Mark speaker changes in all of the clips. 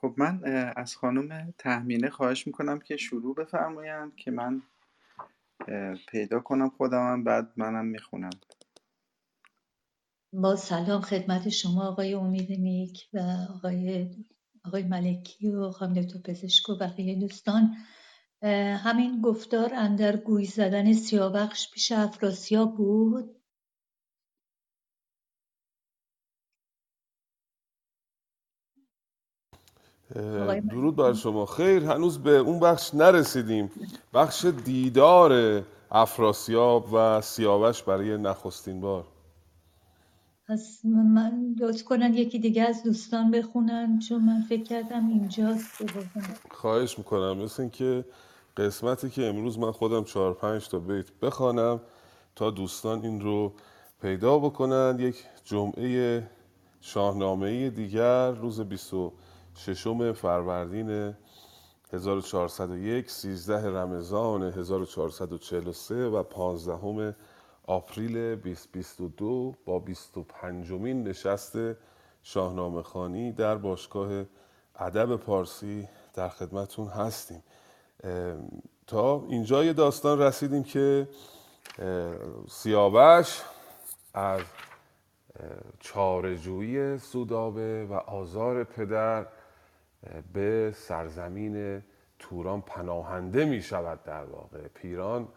Speaker 1: خب من از خانم تهمینه خواهش می‌کنم که شروع بفرمایند که من پیدا کنم خودمم بعد منم می‌خونم.
Speaker 2: با سلام خدمت شما آقای امید نیک و آقای آقای ملکی و خانم دکتر پزشک و بقیه دوستان. همین گفتار اندر گوی زدن سیاوخش پیش افراسیاب بود.
Speaker 3: درود بر شما. خیر هنوز به اون بخش نرسیدیم. بخش دیدار افراسیاب و سیاوش برای نخستین بار.
Speaker 2: پس من لطف کنن یکی دیگه از دوستان بخونن چون من فکر کردم اینجاست.
Speaker 3: خواهش می‌کنم. مثل اینکه قسمتی که امروز من خودم چهار پنج تا بیت بخوانم تا دوستان این رو پیدا بکنن. یک جمعه شاهنامه دیگر روز 26 فروردین 1401 13 رمضان 1443 و 15 آپریل 2022 با 25 مین نشست شاهنامه خانی در باشگاه ادب پارسی در خدمتون هستیم. تا اینجا داستان رسیدیم که سیاوش از چارجویی سودابه و آزار پدر به سرزمین توران پناهنده می شود در واقع. پیران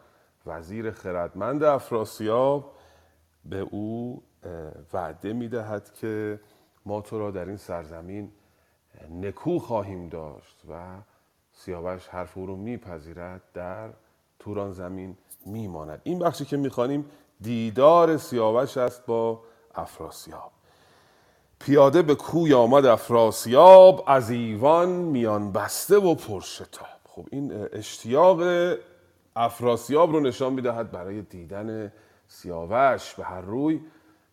Speaker 3: وزیر خردمند افراسیاب به او وعده می دهد که ما تو را در این سرزمین نکو خواهیم داشت و سیاوش حرف او رو میپذیرد در توران زمین میماند این بخشی که می‌خوانیم دیدار سیاوش است با افراسیاب. پیاده به کوی آمد افراسیاب از ایوان میان بسته و پرشتاب خب این اشتیاق افراسیاب رو نشان می‌دهد برای دیدن سیاوش. به هر روی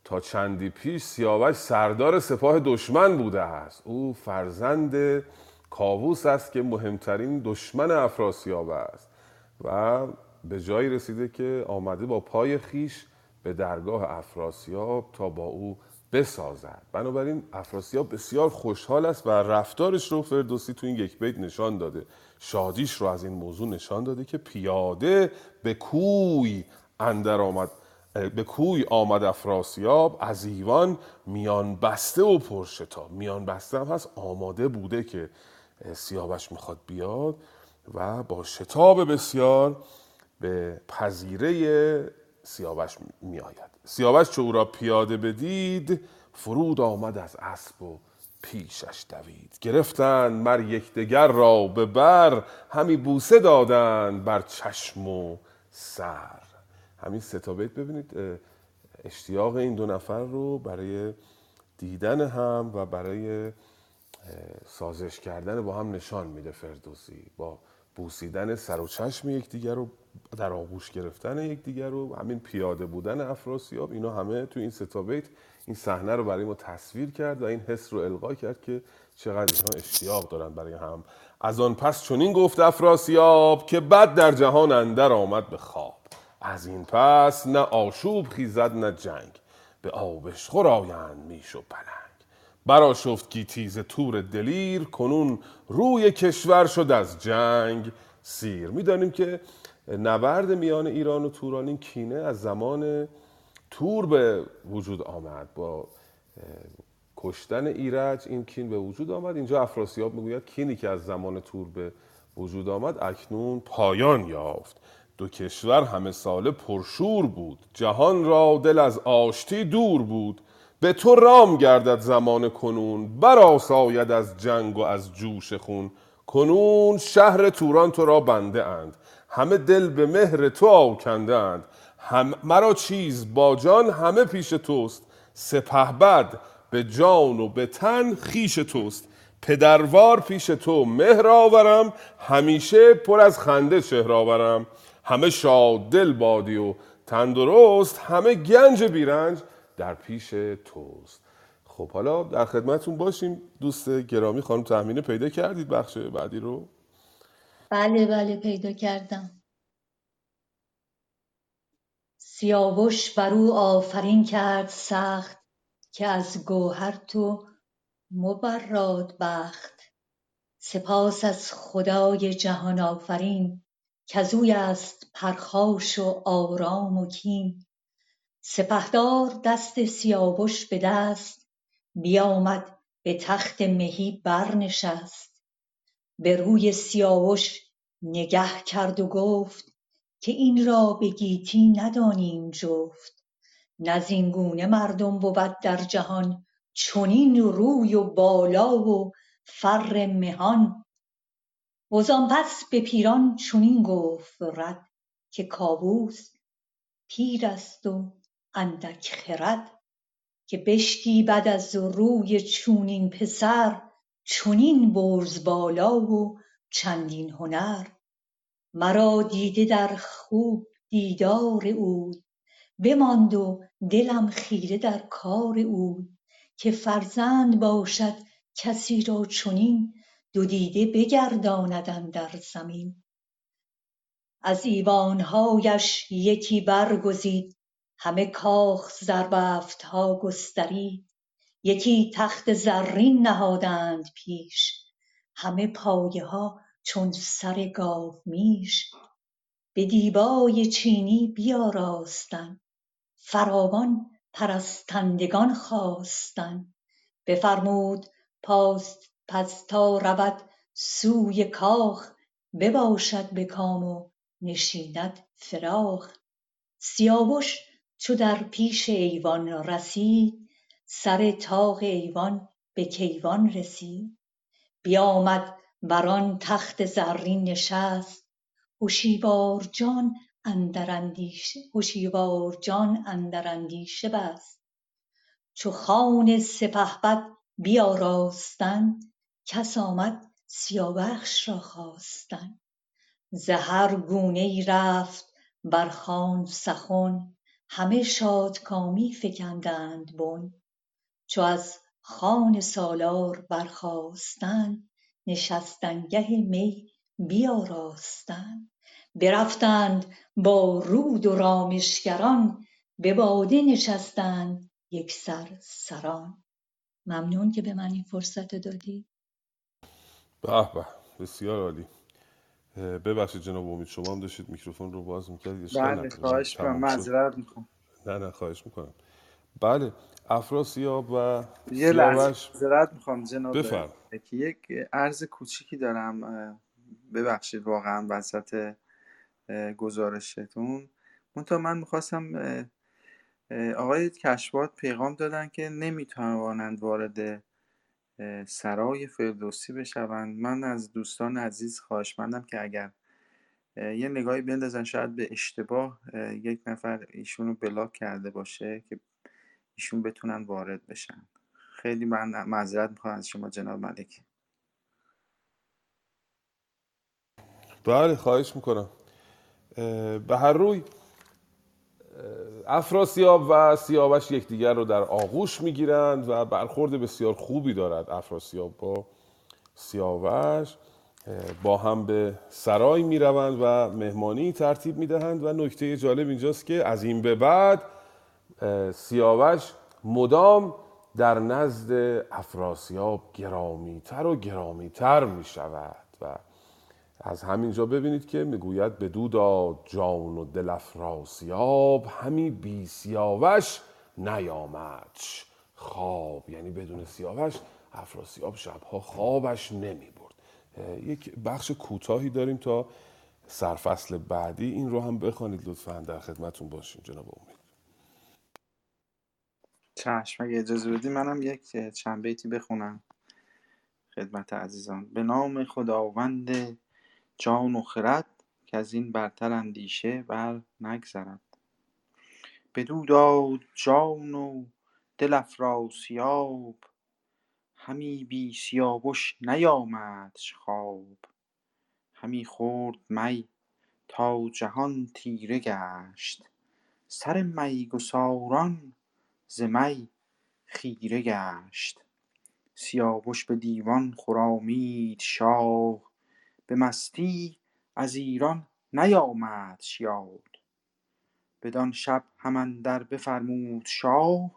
Speaker 3: تا چندی پیش سیاوش سردار سپاه دشمن بوده است. او فرزند کاووس است که مهمترین دشمن افراسیاب است و به جایی رسیده که آمده با پای خیش به درگاه افراسیاب تا با او بسازد. بنابراین افراسیاب بسیار خوشحال است و رفتارش رو فردوسی تو این یک بیت نشان داده. شادیش رو از این موضوع نشان داده که پیاده به کوی اندر آمد به کوی آمد افراسیاب از ایوان میان بسته و پرشتاب. میان بسته هم هست آماده بوده که سیاوش می‌خواد بیاد و با شتاب بسیار به پذیره سیاوش میآید. سیاوش چو او را پیاده بدید فرود آمد از اسب و پیشش دوید. گرفتند مر یکدیگر را به بر همی بوسه دادند بر چشم و سر. همین ستا بیت ببینید اشتیاق این دو نفر رو برای دیدن هم و برای سازش کردن با هم نشان میده فردوسی. با بوسیدن سر و چشم یکدیگر رو در آغوش گرفتن یکدیگر رو همین پیاده بودن افراسیاب اینا همه تو این ستا بیت این صحنه رو برای ما تصویر کرد و این حس رو القا کرد که چقدر اینها اشتیاق دارن برای هم. از آن پس چنین گفت افراسیاب که بد در جهان اندر آمد به خواب. از این پس نه آشوب خیزد نه جنگ. به آبش آیند میش و پلنگ. برا شفت کی تیز تور دلیر کنون روی کشور شد از جنگ. سیر می‌دانیم که نبرد میان ایران و توران. این کینه از زمان تور به وجود آمد. با کشتن ایرج این کین به وجود آمد. اینجا افراسیاب می‌گوید کینی که از زمان تور به وجود آمد اکنون پایان یافت. دو کشور همه ساله پرشور بود. جهان را دل از آشتی دور بود. به تو رام گردد زمان کنون. براساید از جنگ و از جوش خون. کنون شهر توران تو را بنده اند. همه دل به مهر تو آکنده اند هم مرا چیز با جان همه پیش توست. سپه بد به جان و به تن خیش توست. پدروار پیش تو مهر آورم همیشه پر از خنده چهر آورم. همه شاد دل بادی و تندرست همه گنج بیرنج در پیش توست. خب حالا در خدمتون باشیم دوست گرامی خانم تحمینه پیدا کردید بخش بعدی رو؟
Speaker 2: بله بله پیدا کردم. سیاوش بر او آفرین کرد سخت که از گوهر تو مبراد بخت. سپاس از خدای جهان آفرین کزوی است پرخاش و آرام و کین. سپهدار دست سیاوش به دست بیامد به تخت مهی برنشست. به روی سیاوش نگه کرد و گفت که این را به گیتی ندانیم جفت. نه زین گونه مردم بود در جهان چنین روی و بالا و فر مهان. وزان پس به پیران چنین گفت رد که کاووس پیر است و اندک خرد که بشکیبد از روی چونین پسر چنین برز بالا و چندین هنر. مرا دیده در خوب دیدار اوی بماند و دلم خیره در کار اوی که فرزند باشد کسی را چنین دو دیده بگرداند اندر زمین. از ایوان هایش یکی برگزید. همه کاخ زربفت ها گسترید. یکی تخت زرین نهادند پیش. همه پایه ها چون سر گاومیش به دیبای چینی بیاراستند فراوان پرستندگان خواستند بفرمود پس تا رود سوی کاخ. بباشد به کام و نشیند فراخ. سیاوش چو در پیش ایوان رسید سر طاق ایوان به کیوان رسید. بیامد بران تخت زرین نشست. هشیوار جان اندر اندیشه بست. چو خوان سپهبد بیاراستند کس آمد سیاوش را خواستن. ز هر گونه ای رفت بر خوان سخن همه شادکامی فگندند بن. چو از خوان سالار برخاستند نشستنگه می بیاراستند برفتند با رود و رامشگران به باده نشستند یکسر سران. ممنون که به من این فرصت دادید
Speaker 3: به به بسیار عالی. ببخشید جناب امید شما هم داشتید میکروفون رو باز می‌کردید
Speaker 1: بله خواهش می‌کنم معذرت می‌کنم
Speaker 3: نه نه خواهش می‌کنم. بله افراسیاب و
Speaker 1: یه لحظه معذرت می‌خوام جناب
Speaker 3: بفرم.
Speaker 1: یک عرض کوچیکی دارم ببخشید واقعا وسط گزارشتون. منتها من می‌خواستم آقای کشوات پیغام دادن که نمی‌توانند وارد سرای فردوسی بشوند. من از دوستان عزیز خواهشمندم که اگر یه نگاهی بندازن شاید به اشتباه یک نفر ایشون رو بلاک کرده باشه که ایشون بتونن وارد بشن. خیلی من معذرت می‌خوام از شما جناب ملک.
Speaker 3: بله خواهش می‌کنم. به هر روی افراسیاب و سیاوش یکدیگر رو در آغوش می‌گیرند و برخورد بسیار خوبی دارد افراسیاب با سیاوش. با هم به سرای می‌روند و مهمانی ترتیب می‌دهند و نکته جالب اینجاست که از این به بعد سیاوش مدام در نزد افراسیاب گرامیتر و گرامیتر می شود و از همینجا ببینید که می‌گوید به دودا جان و دل افراسیاب همی بی سیاوش نیامد خواب. یعنی بدون سیاوش افراسیاب شبها خوابش نمی برد یک بخش کوتاهی داریم تا سرفصل بعدی این رو هم بخوانید. لطفا در خدمتون باشیم جناب امید.
Speaker 1: چشم اگه اجازه بدی منم یک چند بیتی بخونم. خدمت عزیزان. به نام خداوند جان و خرد این برتر اندیشه بر نگذرد. بدو داد جان و دل افراسیاب همی بی سیاوش نیامدش خواب همی خورد می تا جهان تیره گشت. سر میگساران ز می خیره گشت. سیاوش به دیوان خرامید شاه به مستی از ایران نیامدش یاد بدان شب هم اندر بفرمود شاه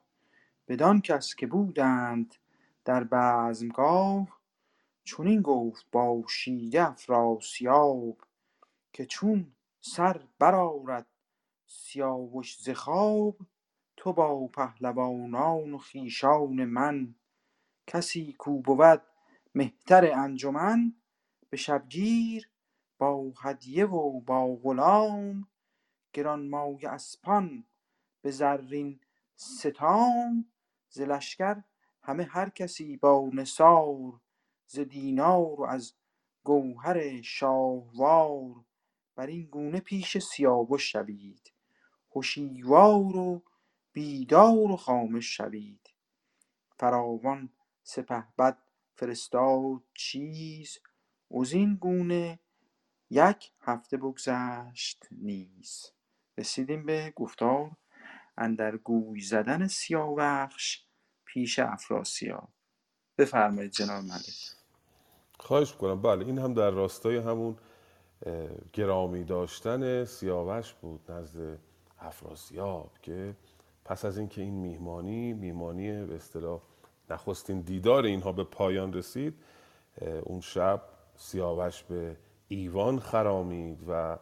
Speaker 1: بدان کس که بودند در بزمگاه. چنین گفت با شیده افراسیاب که چون سر برآرد سیاوش ز خواب تو با پهلوانان و خویشان من. کسی کو بود مهتر انجمن به شبگیر با هدیه و با غلام. گرانمایه اسپان به زرین ستام. ز همه هر کسی با نثار. ز دینار و از گوهر شاهوار. بر این گونه پیش سیاوش شوید. هشیوار و بیدار و خامش شوید. فراوان سپهبد فرستاد چیز وزین گونه یک هفته بگذشت نیز. رسیدیم به گفتار اندر گوی زدن سیاوخش پیش افراسیاب. بفرمایید جناب ملک.
Speaker 3: خواهش کنم بله این هم در راستای همون گرامی داشتن سیاوش بود نزد افراسیاب که پس از اینکه این میهمانی میهمانی به اصطلاح نخستین دیدار اینها به پایان رسید اون شب سیاوش به ایوان خرامید و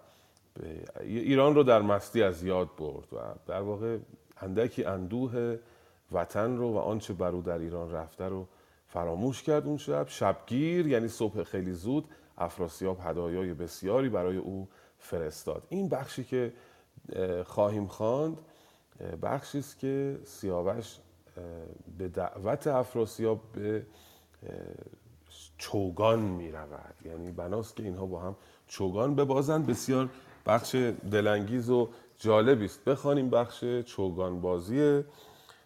Speaker 3: ایران رو در مستی از یاد برد و در واقع اندکی اندوه وطن رو و آنچه بر او در ایران رفته رو فراموش کرد اون شب. شبگیر یعنی صبح خیلی زود افراسیاب هدایای بسیاری برای او فرستاد. این بخشی که خواهیم خواند بخشی است که سیاوش به دعوت افراسیاب به چوگان می رود یعنی بناست که اینها با هم چوگان ببازند. بسیار بخش دلانگیز و جالبی است. بخوانیم بخش چوگان بازی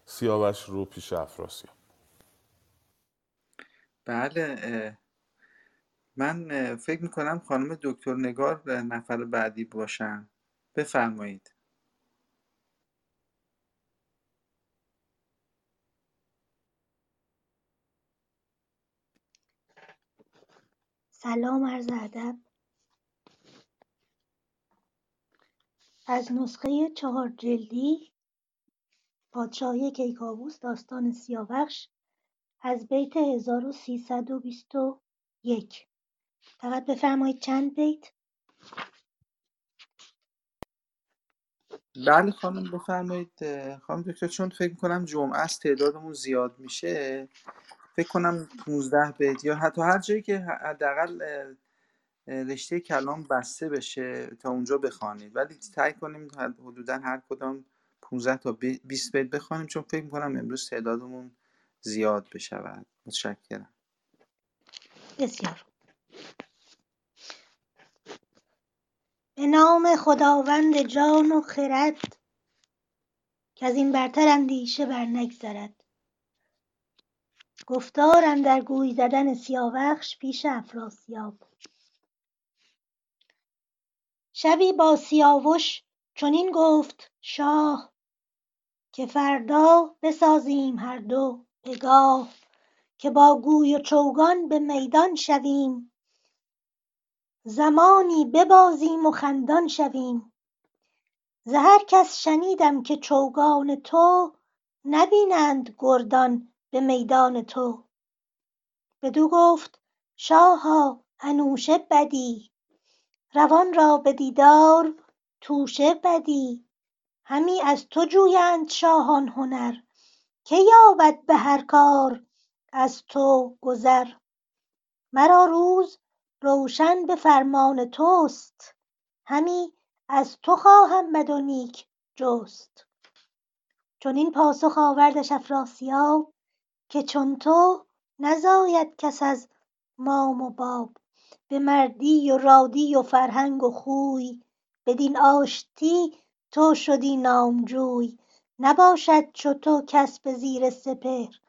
Speaker 3: سیاوش رو پیش افراسیاب.
Speaker 1: بله من فکر می‌کنم خانم دکتر نگار نفر بعدی باشن. بفرمایید.
Speaker 4: سلام عرض ادب. از نسخه چهار جلدی پادشاهی کیکاووس داستان سیاوخش از بیت 1321 فقط بفرمایید چند بیت؟
Speaker 1: بله خانم بفرمایید. خانم دکتر چون فکر می‌کنم جمعه است تعدادمون زیاد میشه فکر کنم 15 بیت یا حتی هر جایی که حداقل رشته کلام بسته بشه تا اونجا بخوانید. ولی سعی کنیم حدودا هر کدام 15 تا 20 بیت بخوانیم چون فکر می‌کنم امروز تعدادمون زیاد بشود. متشکرم.
Speaker 4: بسیار. به نام خداوند جان و خرد که از این برتر اندیشه بر نگذرد. گفتار در گوی زدن سیاوخش پیش افراسیاب شبی با سیاوش چنین گفت شاه که فردا بسازیم هر دو پگاه که با گوی و چوگان به میدان شویم. زمانی ببازیم و خندان شویم. ز هر کس شنیدم که چوگان تو نبینند گردان. به میدان تو. بدو گفت شاها انوشه بدی. روان را به دیدار توشه بدی. همی از تو جویند شاهان هنر. که یابد به هر کار از تو گذر؟ مرا روز روشن به فرمان توست. همی از تو خواهم بد و نیک جست. چنین پاسخ آوردش افراسیاب که چون تو نزاید کس از مام و باب. به مردی و رادی و فرهنگ و خوی بدین آشتی تو شدی نامجوی. نباشد چو تو کس به زیر سپهر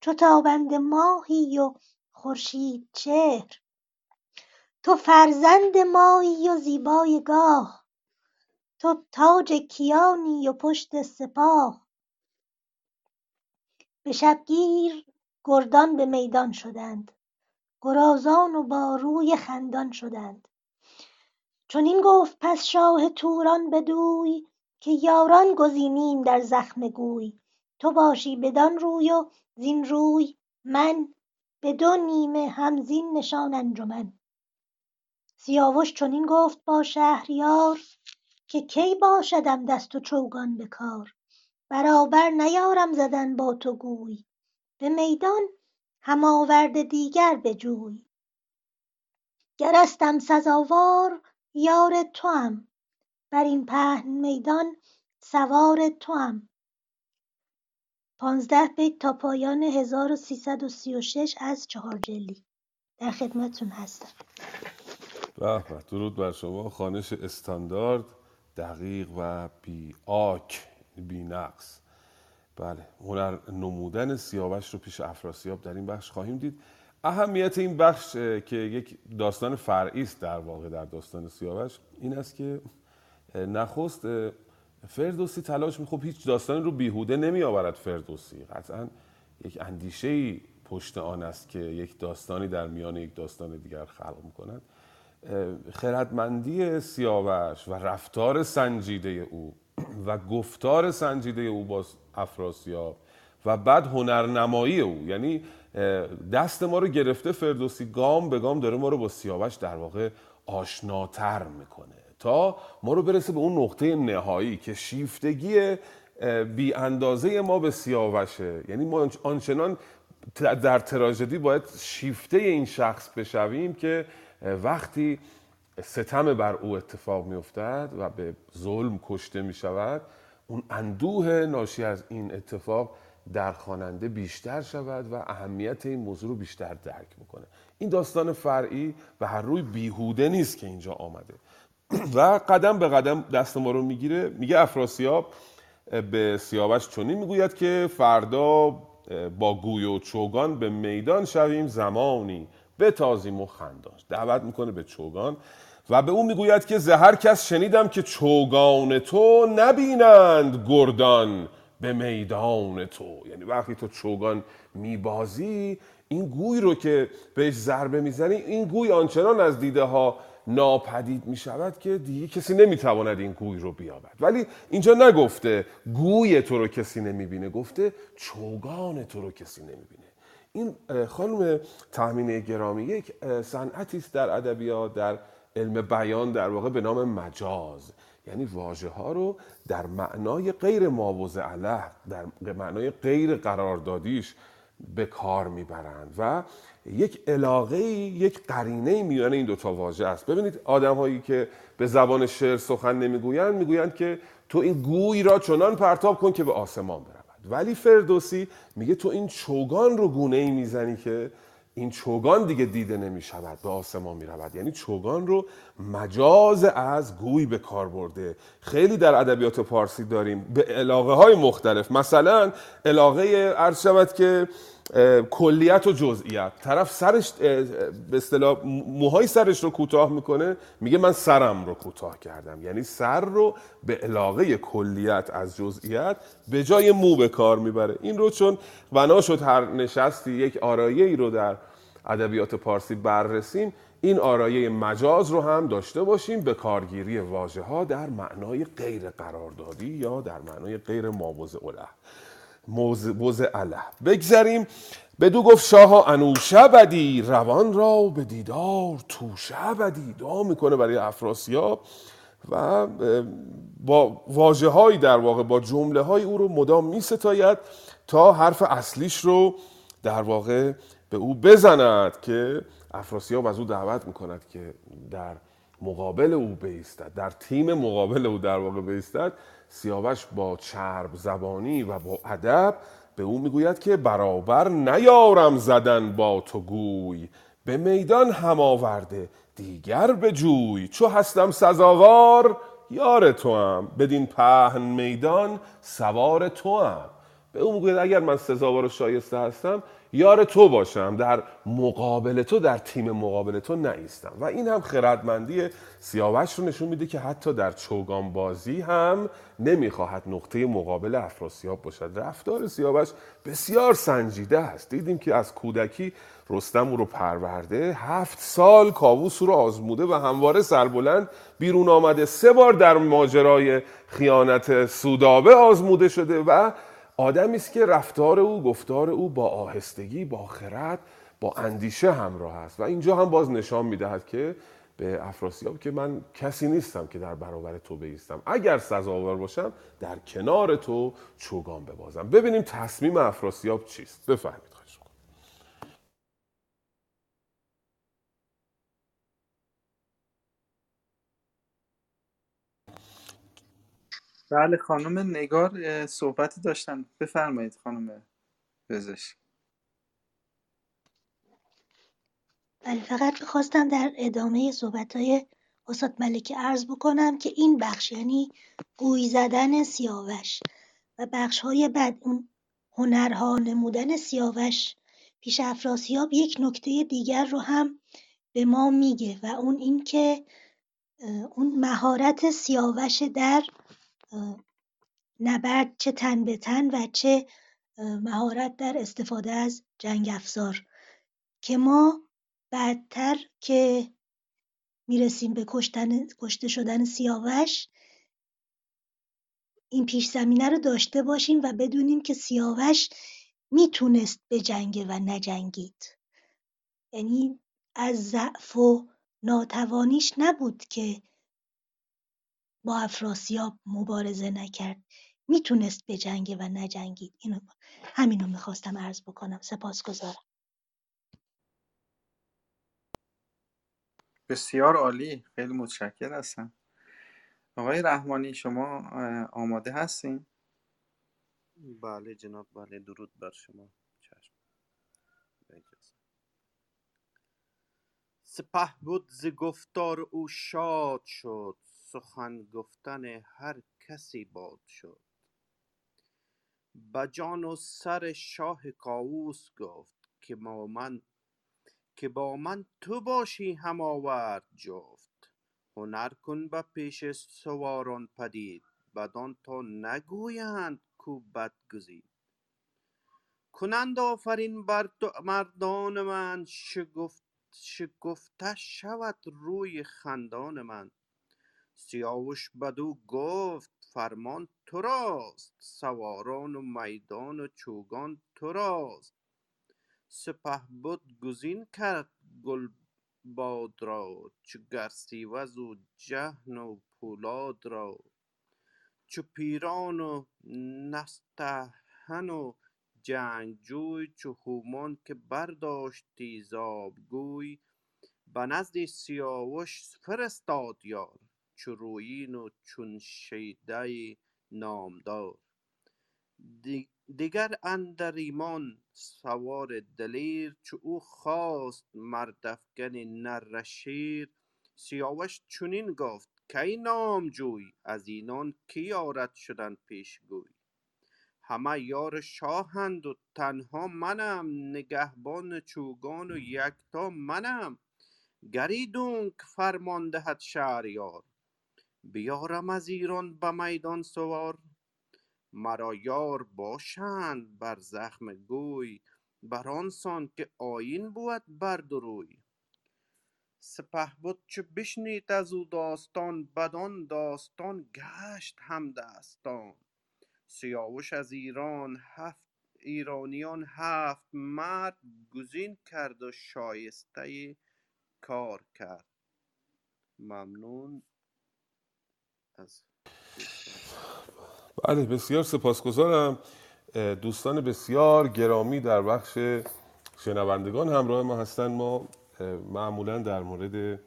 Speaker 4: چو تابنده ماهی و خورشیدچهر تو فرزند مایی و زیبای گاه تو تاج کیانی و پشت سپاه. به شبگیر گردان به میدان شدند. گرازان و با روی خندان شدند. چنین گفت پس شاه توران بدوی که یاران گزینیم در زخم گوی. تو باشی بدان روی و زین روی من به دو نیمه همزین نشان انجمن. سیاوش چنین گفت با شهریار که کی باشدم دست و چوگان به کار. برابر نیارم زدن با تو گوی. به میدان هم آورد دیگر بجوی گرستم سزاوار یار توام. بر این پهن میدان سوار توام. پانزده بیت تا پایان 1336 از چهار جلدی در خدمتتون هستم.
Speaker 3: به درود بر شما خانش استاندارد دقیق و بی آک. بی نقص بله هنر نمودن سیاوش رو پیش افراسیاب در این بخش خواهیم دید. اهمیت این بخش که یک داستان فرعی است در واقع در داستان سیاوش این است که نخست فردوسی تلاش می خب هیچ داستانی رو بیهوده نمی آورد فردوسی. قطعا یک اندیشه پشت آن است که یک داستانی در میان یک داستان دیگر خلق می کند خردمندی سیاوش و رفتار سنجیده او و گفتار سنجیده او با افراسیاب و بعد هنرنمایی او. یعنی دست ما رو گرفته فردوسی گام به گام داره ما رو با سیاوش در واقع آشناتر می‌کنه تا ما رو برسه به اون نقطه نهایی که شیفتگی بی اندازه ما به سیاوشه. یعنی ما آنچنان در تراژدی باید شیفته این شخص بشویم که وقتی ستم بر او اتفاق میافتد و به ظلم کشته می شود اون اندوه ناشی از این اتفاق در خواننده بیشتر شود و اهمیت این موضوع رو بیشتر درک می‌کنه. این داستان فرعی و هر روی بیهوده نیست که اینجا آمده. و قدم به قدم دست ما رو می‌گیره. میگه افراسیاب به سیاوش چنین می‌گوید که فردا با گوی و چوگان به میدان شویم زمانی. بتازیم و خنداش دعوت می‌کنه به چوگان. و به او می‌گوید که زهر کس شنیدم که چوگان تو نبینند گردان به میدان تو. یعنی وقتی تو چوگان میبازی این گوی رو که بهش ضربه می‌زنی این گوی آنچنان از دیده ها ناپدید می شود که دیگه کسی نمی‌تواند این گوی رو بیابد. ولی اینجا نگفته گوی تو رو کسی نمی‌بینه گفته چوگان تو رو کسی نمی‌بینه. این خانم تامینه گرامی یک صنعتی است در ادبیات در علم بیان در واقع به نام مجاز. یعنی واژه ها رو در معنای غیر ماوز عله در معنای غیر قراردادیش به کار می‌برند و یک علاقه یک قرینه میان این دوتا واژه است. ببینید آدم هایی که به زبان شعر سخن نمی‌گویند می‌گویند که تو این گوی را چنان پرتاب کن که به آسمان برود. ولی فردوسی میگه تو این چوگان رو گونه ای می‌زنی که این چوگان دیگه دیده نمی شود به آسمان می رود یعنی چوگان رو مجاز از گوی به کار برده. خیلی در ادبیات پارسی داریم. به علاقه های مختلف. مثلا علاقه عرض شود که کلیت و جزئیت طرف سرش به اصطلاح موهای سرش رو کوتاه می‌کنه میگه من سرم رو کوتاه کردم. یعنی سر رو به علاقه کلیت از جزئیت به جای مو به کار می‌بره. این رو چون بنا شد هر نشستی یک آرایه ای رو در ادبیات پارسی بررسیم این آرایه مجاز رو هم داشته باشیم به کارگیری واژه ها در معنای غیر قراردادی یا در معنای غیر مابوز اله موز عله بگذریم. بدو گفت شاه انوشه بدی روان را به دیدار توشه بدی. دعا می‌کنه برای افراسیاب و با واجه هایی در واقع با جمله های او رو مدام می ستاید تا حرف اصلیش رو در واقع به او بزند که افراسیاب از او دعوت می‌کند که در مقابل او بیستد در تیم مقابل او در واقع بیستد. سیاوش با چرب زبانی و با ادب به او می‌گوید که برابر نیارم زدن با تو گوی. به میدان هم آورده دیگر به جوی. چو هستم سزاوار یار تو هم بدین پهن میدان سوار تو هم به او می‌گوید اگر من سزاوار و شایسته هستم یار تو باشم در مقابل تو در تیم مقابل تو نیستم. و این هم خردمندی سیاوش رو نشون میده که حتی در چوگان بازی هم نمی‌خواهد نقطه مقابل افراسیاب باشد. رفتار سیاوش بسیار سنجیده است. دیدیم که از کودکی رستم او رو پرورده. هفت سال کاووس رو آزموده و همواره سربلند بیرون آمده. سه بار در ماجرای خیانت سودابه آزموده شده و آدمی است که رفتار او گفتار او با آهستگی با خرد با اندیشه همراه است. و اینجا هم باز نشان می‌دهد که به افراسیاب که من کسی نیستم که در برابر تو بیستم. اگر سزاوار باشم در کنار تو چوگان ببازم. ببینیم تصمیم افراسیاب چیست. بفهمید خواهش
Speaker 1: بله خانم نگار صحبتی داشتن بفرمایید خانم پزشک
Speaker 4: بله فقط می‌خواستم در ادامه صحبت های استاد ملکی عرض بکنم که این بخش یعنی گوی زدن سیاوش و بخش های بعد اون هنرها نمودن سیاوش پیش افراسیاب یک نکته دیگر رو هم به ما میگه و اون این که اون مهارت سیاوش در نبرد چه تن به تن و چه مهارت در استفاده از جنگ افزار. که ما بعدتر که می‌رسیم به کشتن کشته شدن سیاوش این پیش زمینه رو داشته باشیم و بدونیم که سیاوش می‌تونست به جنگ و نجنگید. یعنی از ضعف و ناتوانیش نبود که با افراسیاب مبارزه نکرد. می‌تونست به جنگ و نجنگید. اینو همینو می‌خواستم عرض بکنم. سپاسگزارم.
Speaker 1: بسیار عالی. خیلی متشکر هستم. آقای رحمانی شما آماده هستین؟
Speaker 5: بله جناب. بله درود بر شما. چشم. سپه بود ز گفتار او شاد شد. سخن گفتن هر کسی باد شد. بجان و سر شاه کاووس گفت که با من که با من تو باشی هم آورد جفت. هنر کن به پیش سواران پدید بدان تا نگویند کو بد گزید. کنند آفرین بر مردان من شگفت شگفته شود روی خندان من. سیاوش بدو گفت فرمان تو راست سواران و میدان و چوگان تو راست سپهبد گزین کرد گلباد را چو گرسیوز و جهن و پولاد را. چو پیران و نستهن و جنگجوی چو هومان که برداشتی ز آبگوی به نزد سیاوش فرستاد یار. چو رویین و چون شیده نامدار. دگر اندر ایمان سوار دلیر چو او خواست مرد افگن نره شیر سیاوش چنین گفت کای نامجوی از اینان که یارد شدن پیشگوی همه یار شاهند و تنها منم نگهبان چوگان و یکتا منم. گریدون که فرمان دهد شهریار. بیارم از ایران به میدان سوار. مرا یار باشند بر زخم گوی بر آنسان که آیین بود بر و روی سپهبد چو بشنید از او داستان بدان داستان گشت هم دستان. سیاوش از ایران هفت ایرانیان هفت مرد گزین کرد و شایسته کار کرد. ممنون. از
Speaker 3: بله بسیار سپاسگزارم. دوستان بسیار گرامی در بخش شنوندگان همراه ما هستن. ما معمولا در مورد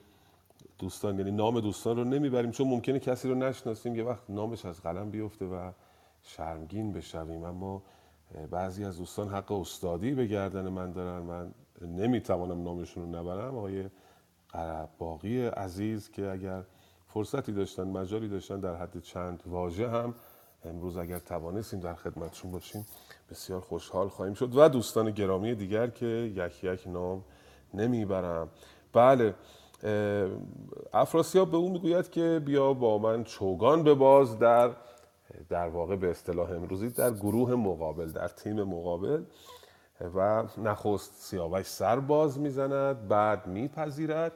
Speaker 3: دوستان یعنی نام دوستان رو نمی‌بریم چون ممکنه کسی رو نشناسیم. یه وقت نامش از قلم بیفته و شرمگین بشویم. اما بعضی از دوستان حق استادی به گردن من دارن. من نمی‌توانم نامشون رو نبرم. آقای باقی عزیز که اگر فرصتی داشتن مجالی داشتن در حد چند واژه هم. امروز اگر توانستیم در خدمتشون باشیم بسیار خوشحال خواهیم شد. و دوستان گرامی دیگر که یک یک نام نمی‌برم. بله افراسیاب به اون می‌گوید که بیا با من چوگان به باز در در واقع به اصطلاح امروزی در گروه مقابل در تیم مقابل. و نخست سیاوش سر باز می‌زند بعد میپذیرد.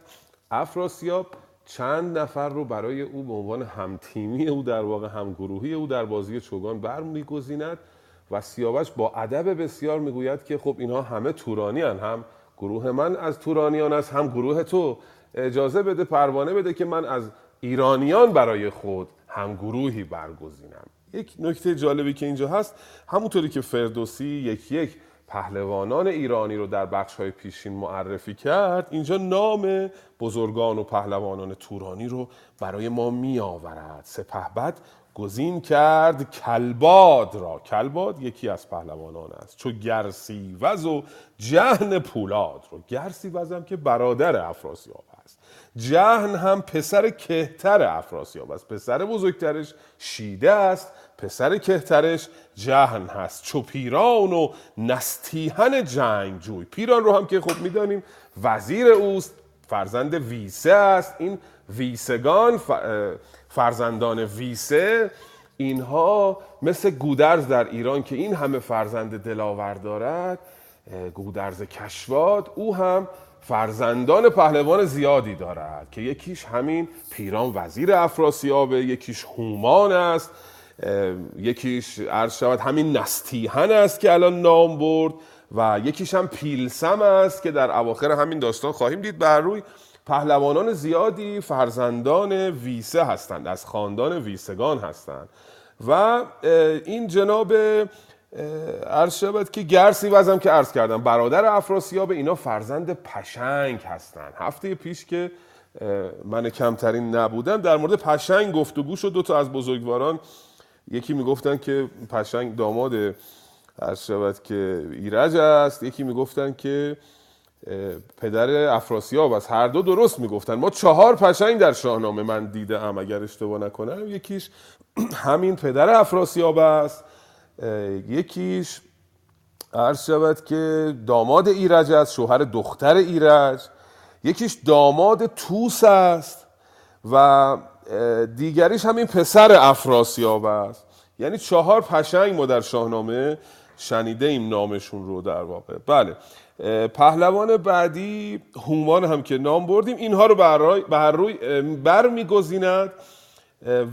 Speaker 3: افراسیاب چند نفر رو برای او به عنوان همتیمی او در واقع همگروهی او در بازی چوگان برمیگزیند و سیاوش با ادب بسیار می‌گوید که خب اینها همه تورانی هن. هم گروه من از تورانیان است هم گروه تو اجازه بده پروانه بده که من از ایرانیان برای خود هم گروهی برگزینم یک نکته جالبی که اینجا هست همونطوری که فردوسی یک یک پهلوانان ایرانی رو در بخش های پیشین معرفی کرد. اینجا نام بزرگان و پهلوانان تورانی رو برای ما می آورد سپهبد گزین کرد کلباد را. کلباد یکی از پهلوانان است. چو گرسیوز و جهن پولاد رو. گرسیوز هم که برادر افراسیاب است. جهن هم پسر کهتر افراسیاب است. پسر بزرگترش شیده است. پسر کهترش جهن هست. چو پیران و نستیهن جنگ جوی. پیران رو هم که خب می‌دانیم وزیر اوست فرزند ویسه است. این ویسگان فرزندان ویسه اینها مثل گودرز در ایران که این همه فرزند دلاور دارد گودرز کشواد او هم فرزندان پهلوان زیادی دارد که یکیش همین پیران وزیر افراسیابه یکیش هومان است. یکیش عرض شود همین نستیهن است که الان نام برد و یکیش هم پیلسم است که در اواخر همین داستان خواهیم دید. بر روی پهلوانان زیادی فرزندان ویسه هستند از خاندان ویسگان هستند. و این جناب عرض شود که گرسی وزم که عرض کردم برادر افراسیاب اینا فرزند پشنگ هستند. هفته پیش که من کمترین نبودم در مورد پشنگ گفتگو شد دو تا از بزرگواران یکی می‌گفتن که پشنگ داماد عرض شود که ایرج است یکی می‌گفتن که پدر افراسیاب است. هر دو درست می‌گفتن. ما چهار پشنگ در شاهنامه من دیدم اگر اشتباه نکنم. یکیش همین پدر افراسیاب است. یکیش عرض شود که داماد ایرج است شوهر دختر ایرج. یکیش داماد توس است و دیگریش همین پسر افراسیاب است یعنی چهار پشنگ ما در شاهنامه شنیده ایم نامشون رو در واقع. بله. پهلوان بعدی هومان هم که نام بردیم اینها رو به هر روی بر میگزیند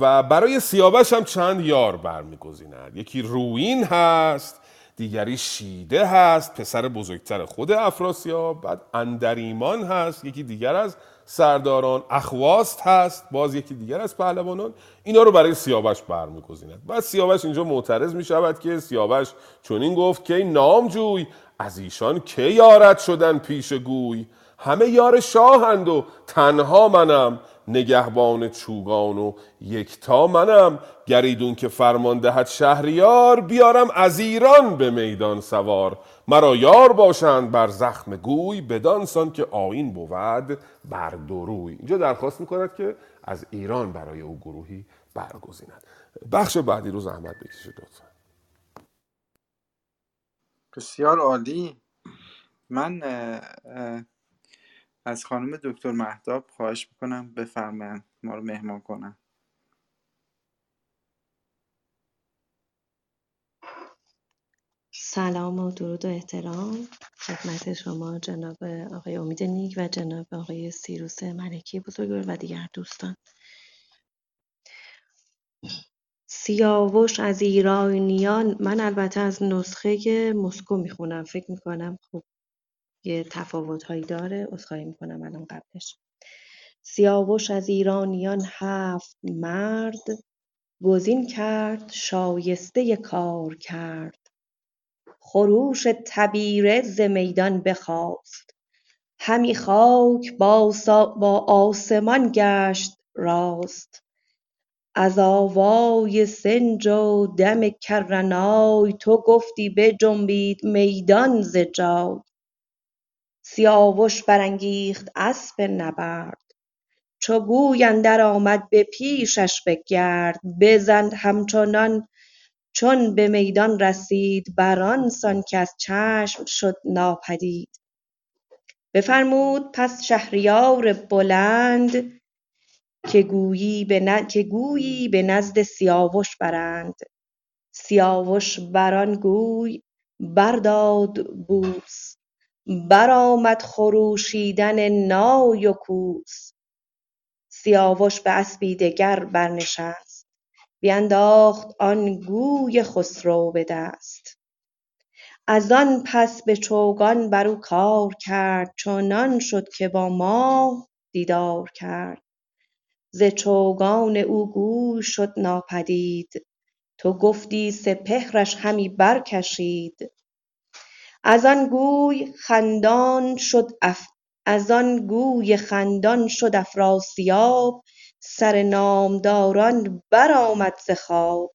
Speaker 3: و برای سیاوش هم چند یار برمیگزیند. یکی روین هست دیگری شیده هست پسر بزرگتر خود افراسیاب بعد اندریمان هست یکی دیگر از سرداران اخواست هست باز یکی دیگر از پهلوانان. اینا رو برای سیاوش برمیگزیند. بعد سیاوش اینجا معترض می شود که سیاوش چنین گفت که نام جوی از ایشان که یارت شدن پیش گوی؟ همه یار شاهند و تنها منم. نگهبان چوگان و یکتا منم. گریدون که فرمان دهد شهریار بیارم از ایران به میدان سوار. مرا یار باشند بر زخم گوی بدانسان که آین بود بر دروی. اینجا درخواست می‌کند که از ایران برای او گروهی برگزیند. بخش بعدی رو زحمت بکشید لطفا.
Speaker 1: بسیار عالی. من از خانم دکتر مهداب خواهش می‌کنم بفرمایند ما رو مهمان کنن
Speaker 6: سلام و درود و احترام. خدمت شما جناب آقای امید نیک و جناب آقای سیروس ملکی بزرگوار و دیگر دوستان. سیاوش از ایرانیان من البته از نسخه مسکو می‌خونم. فکر می‌کنم خب یه هایی داره. عذرخواهی می‌کنم الان قبلش. سیاوش از ایرانیان هفت مرد گزین کرد شایسته کار کرد. خروش تبیره ز میدان بخاست. همی خاک با, با آسمان گشت راست. از آوای سنج و دم کرنای تو گفتی بجنبید میدان ز جای. سیاوش برانگیخت اسب نبرد. چو گوی اندر آمد به پیشش بگرد بزد همچنان. چون به میدان رسید بران سان که از چشم شد ناپدید. بفرمود پس شهریار بلند که گویی به نزد سیاوش برند. سیاوش بران گوی برداد بوس. برآمد خروشیدن نای و کوس. سیاوش به اسبی دگر برنشست. بینداخت آن گوی خسرو به دست. از آن پس به چوگان بر او کار کرد. چنان شد که با ماه دیدار کرد. ز چوگان او گوی شد ناپدید. تو گفتی سپهرش همی برکشید. از آن گوی خندان شد افراسیاب سر نامداران برآمد ز خواب.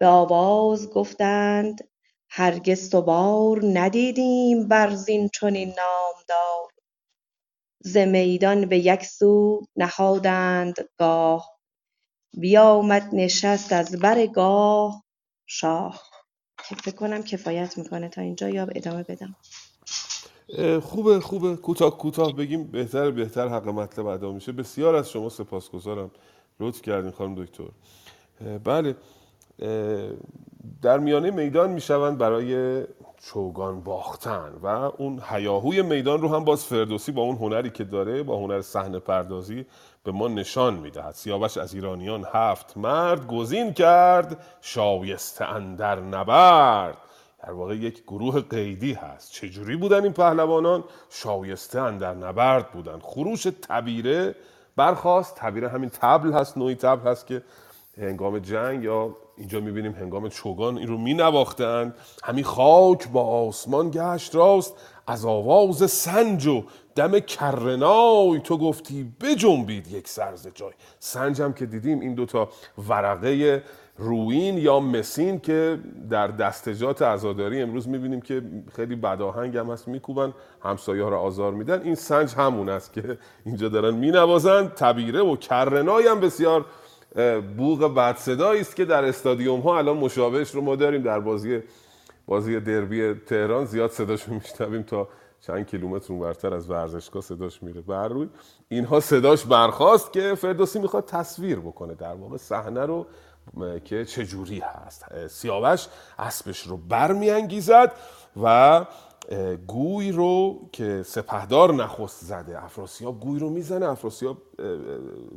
Speaker 6: به آواز گفتند هرگز سوار ندیدیم بر زین چنین نامدار. ز میدان به یک سو نهادند گاه بیامد نشست از بر گاه شاه. فکر کنم کفایت می‌کنه. تا اینجا یا ادامه بدم.
Speaker 3: خوبه خوبه. کوتاه کوتاه بگیم. بهتر بهتر حق مطلب ادا میشه. بسیار از شما سپاسگزارم. لطف کردین خانم دکتر. بله. در میانه میدان می‌شوند برای چوگان باختن و اون هیاهوی میدان رو هم باز فردوسی با اون هنری که داره با هنر صحنه پردازی به ما نشان می‌دهد. سیاوش از ایرانیان هفت مرد گزین کرد شایسته اندر نبرد. در واقع یک گروه قیدی هست. چجوری بودن این پهلوانان؟ شایسته اندر نبرد بودن. خروش تبیره برخواست تبیره همین تبل هست نوعی تبل هست که هنگام جنگ یا اینجا می‌بینیم هنگام چوگان این رو می نواختند همین خاک با آسمان گشت راست از آواز سنج و دم کرنای تو گفتی بجنبید یک سرز جای. سنج هم که دیدیم این دوتا ورقه روین یا مسین که در دستجات عزاداری امروز می‌بینیم که خیلی بداهنگ هم هست میکوبن همسایه ها رو آزار میدن. این سنج همون است که اینجا دارن مینوازن. تبیره و کرنای هم بسیار بوغ بد صدایی است که در استادیوم ها الان مشابهش رو ما داریم. در بازی بازی دربی تهران زیاد صداش میشنویم تا چند کیلومتر اونورتر از ورزشگاه صداش میره. بر روی اینها صداش برخواست که فردوسی می‌خواد تصویر بکنه. در واقع صحنه رو که چجوری هست. سیاوش اسبش رو برمیانگیزد و گوی رو که سپهدار نخست زده افراسیاب گوی رو می‌زنه افراسیاب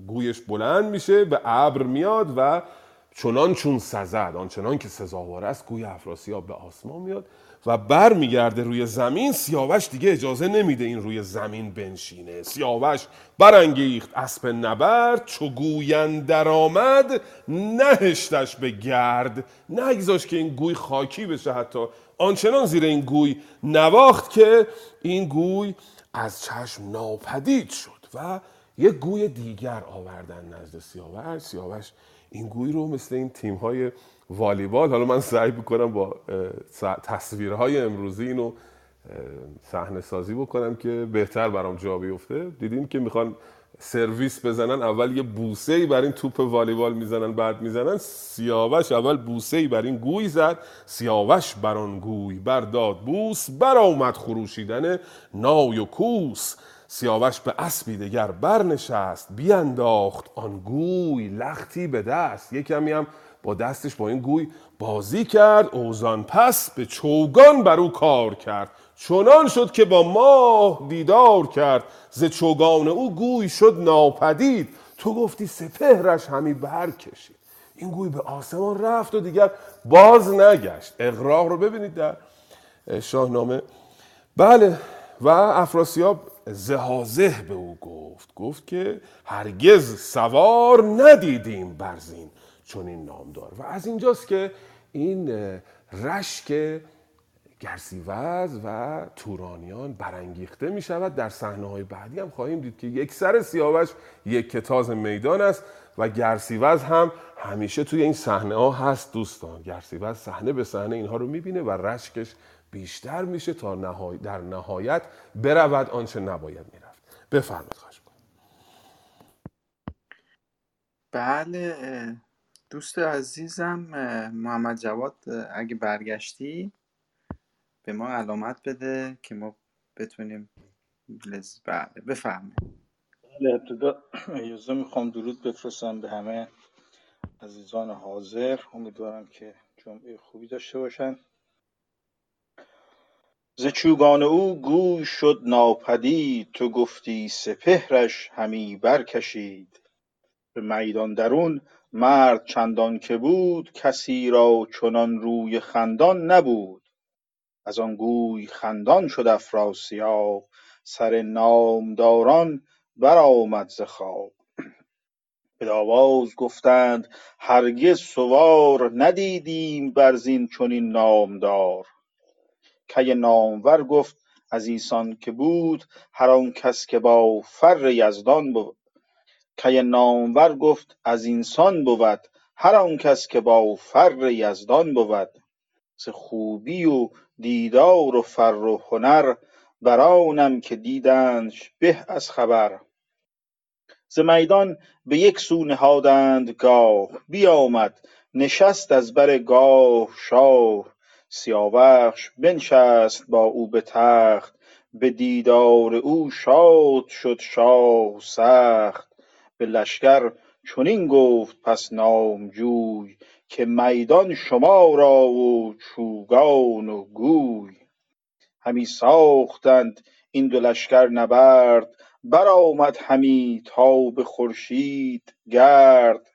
Speaker 3: گویش بلند میشه به ابر میاد و چنان چون سزد آنچنان که سزاوار است گوی افراسیاب به آسمان میاد و بر میگرده روی زمین. سیاوش دیگه اجازه نمیده این روی زمین بنشینه. سیاوش برانگیخت اسب نبرد چو گوین درآمد نهشتش به گرد. نگذاش که این گوی خاکی بشه حتی. آنچنان زیر این گوی نواخت که این گوی از چشم ناپدید شد و یک گوی دیگر آوردن نزد سیاوش. سیاوش این گوی رو مثل این تیم های والیبال حالا من سعی بکنم با تصویرهای امروزی اینو صحنه سازی بکنم که بهتر برام جا بیفته. دیدیم که می‌خوان سرویس بزنن اول یه بوسه ای بر این توپ والیبال می‌زنن بعد می‌زنن سیاوش اول بوسه ای بر این گوی زد سیاوش بر آن گوی برداد بوس برآمد خروشیدن نای و کوس. سیاوش به اسبی دگر برنشست بیانداخت آن گوی لختی به دست. یه کمی هم با دستش با این گوی بازی کرد اوزان پس به چوگان بر او کار کرد. چنان شد که با ماه دیدار کرد. ز چوگان او گوی شد ناپدید. تو گفتی سپهرش همی برکشید. این گوی به آسمان رفت و دیگر باز نگشت. اقراق رو ببینید در شاهنامه. بله و افراسیاب زهازه به او گفت. گفت که هرگز سوار ندیدیم برزین چون این نامدار. و از اینجاست که این رشک گرسیوز و تورانیان برانگیخته می شود در صحنه های بعدی هم خواهیم دید که یک سر سیاوش یک کتاز میدان است و گرسیوز هم همیشه توی این صحنه ها هست. دوستان گرسیوز صحنه به صحنه اینها رو می‌بینه و رشکش بیشتر میشه تا نهای در نهایت برود آنچه نباید می‌رفت. بفرمایید خواهش
Speaker 1: بله دوست عزیزم محمد جواد اگه برگشتی؟ به ما علامت بده که ما بتونیم لز... بله بفرمایید.
Speaker 7: بله ابتدا اجازه می‌خوام درود بفرستم به همه عزیزان حاضر. امیدوارم که جمعه خوبی داشته باشن. ز چوگان او گوی شد ناپدید تو گفتی سپهرش همی برکشید. به میدان درون مرد چندان که بود کسی را چنان روی خندان نبود. از آن گوی خندان شد افراسیاب سر نامداران برآمد ز خواب. بدآواز گفتند هرگز سوار ندیدیم بر زین چنین نامدار. کی نامور گفت از ایسان که بود هر آن کس که با فر یزدان بود کی نامور گفت از اینسان بود هر آن کس که با فر یزدان بود. ز خوبی و دیدار و فر و هنر بر آنم که دیدندش به از خبر. ز میدان به یک سو نهادند گاه بیامد نشست از بر گاه شاه. سیاوخش بنشست با او به تخت به دیدار او شاد شد شاه سخت. به لشکر چنین گفت پس نامجوی که میدان شما را و چوگان و گوی. همی ساختند این دو لشکر نبرد برآمد همی به خورشید گرد.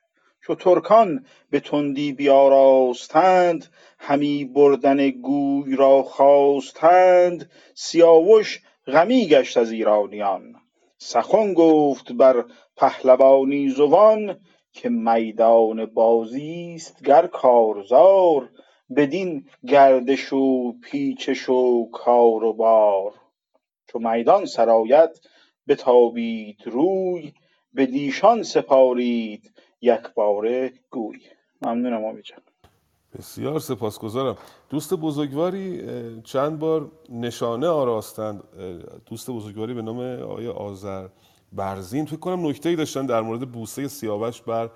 Speaker 7: چو ترکان به تندی بیاراستند همی بردن گوی را خواستند. سیاوش غمی گشت از ایرانیان. سخن گفت بر پهلوانی زبان که میدان بازیست گر کارزار بدین گردش و پیچش و کار و بار. چو میدان سرآید بتابید روی بدیشان سپارید یکباره گوی. ممنونم آبی جان.
Speaker 3: بسیار سپاسگزارم. دوست بزرگواری چند بار نشانه آراستند. دوست بزرگواری به نام آقای آذر. برزین فکر کنم نکته داشتن در مورد بوسه سیاوش بر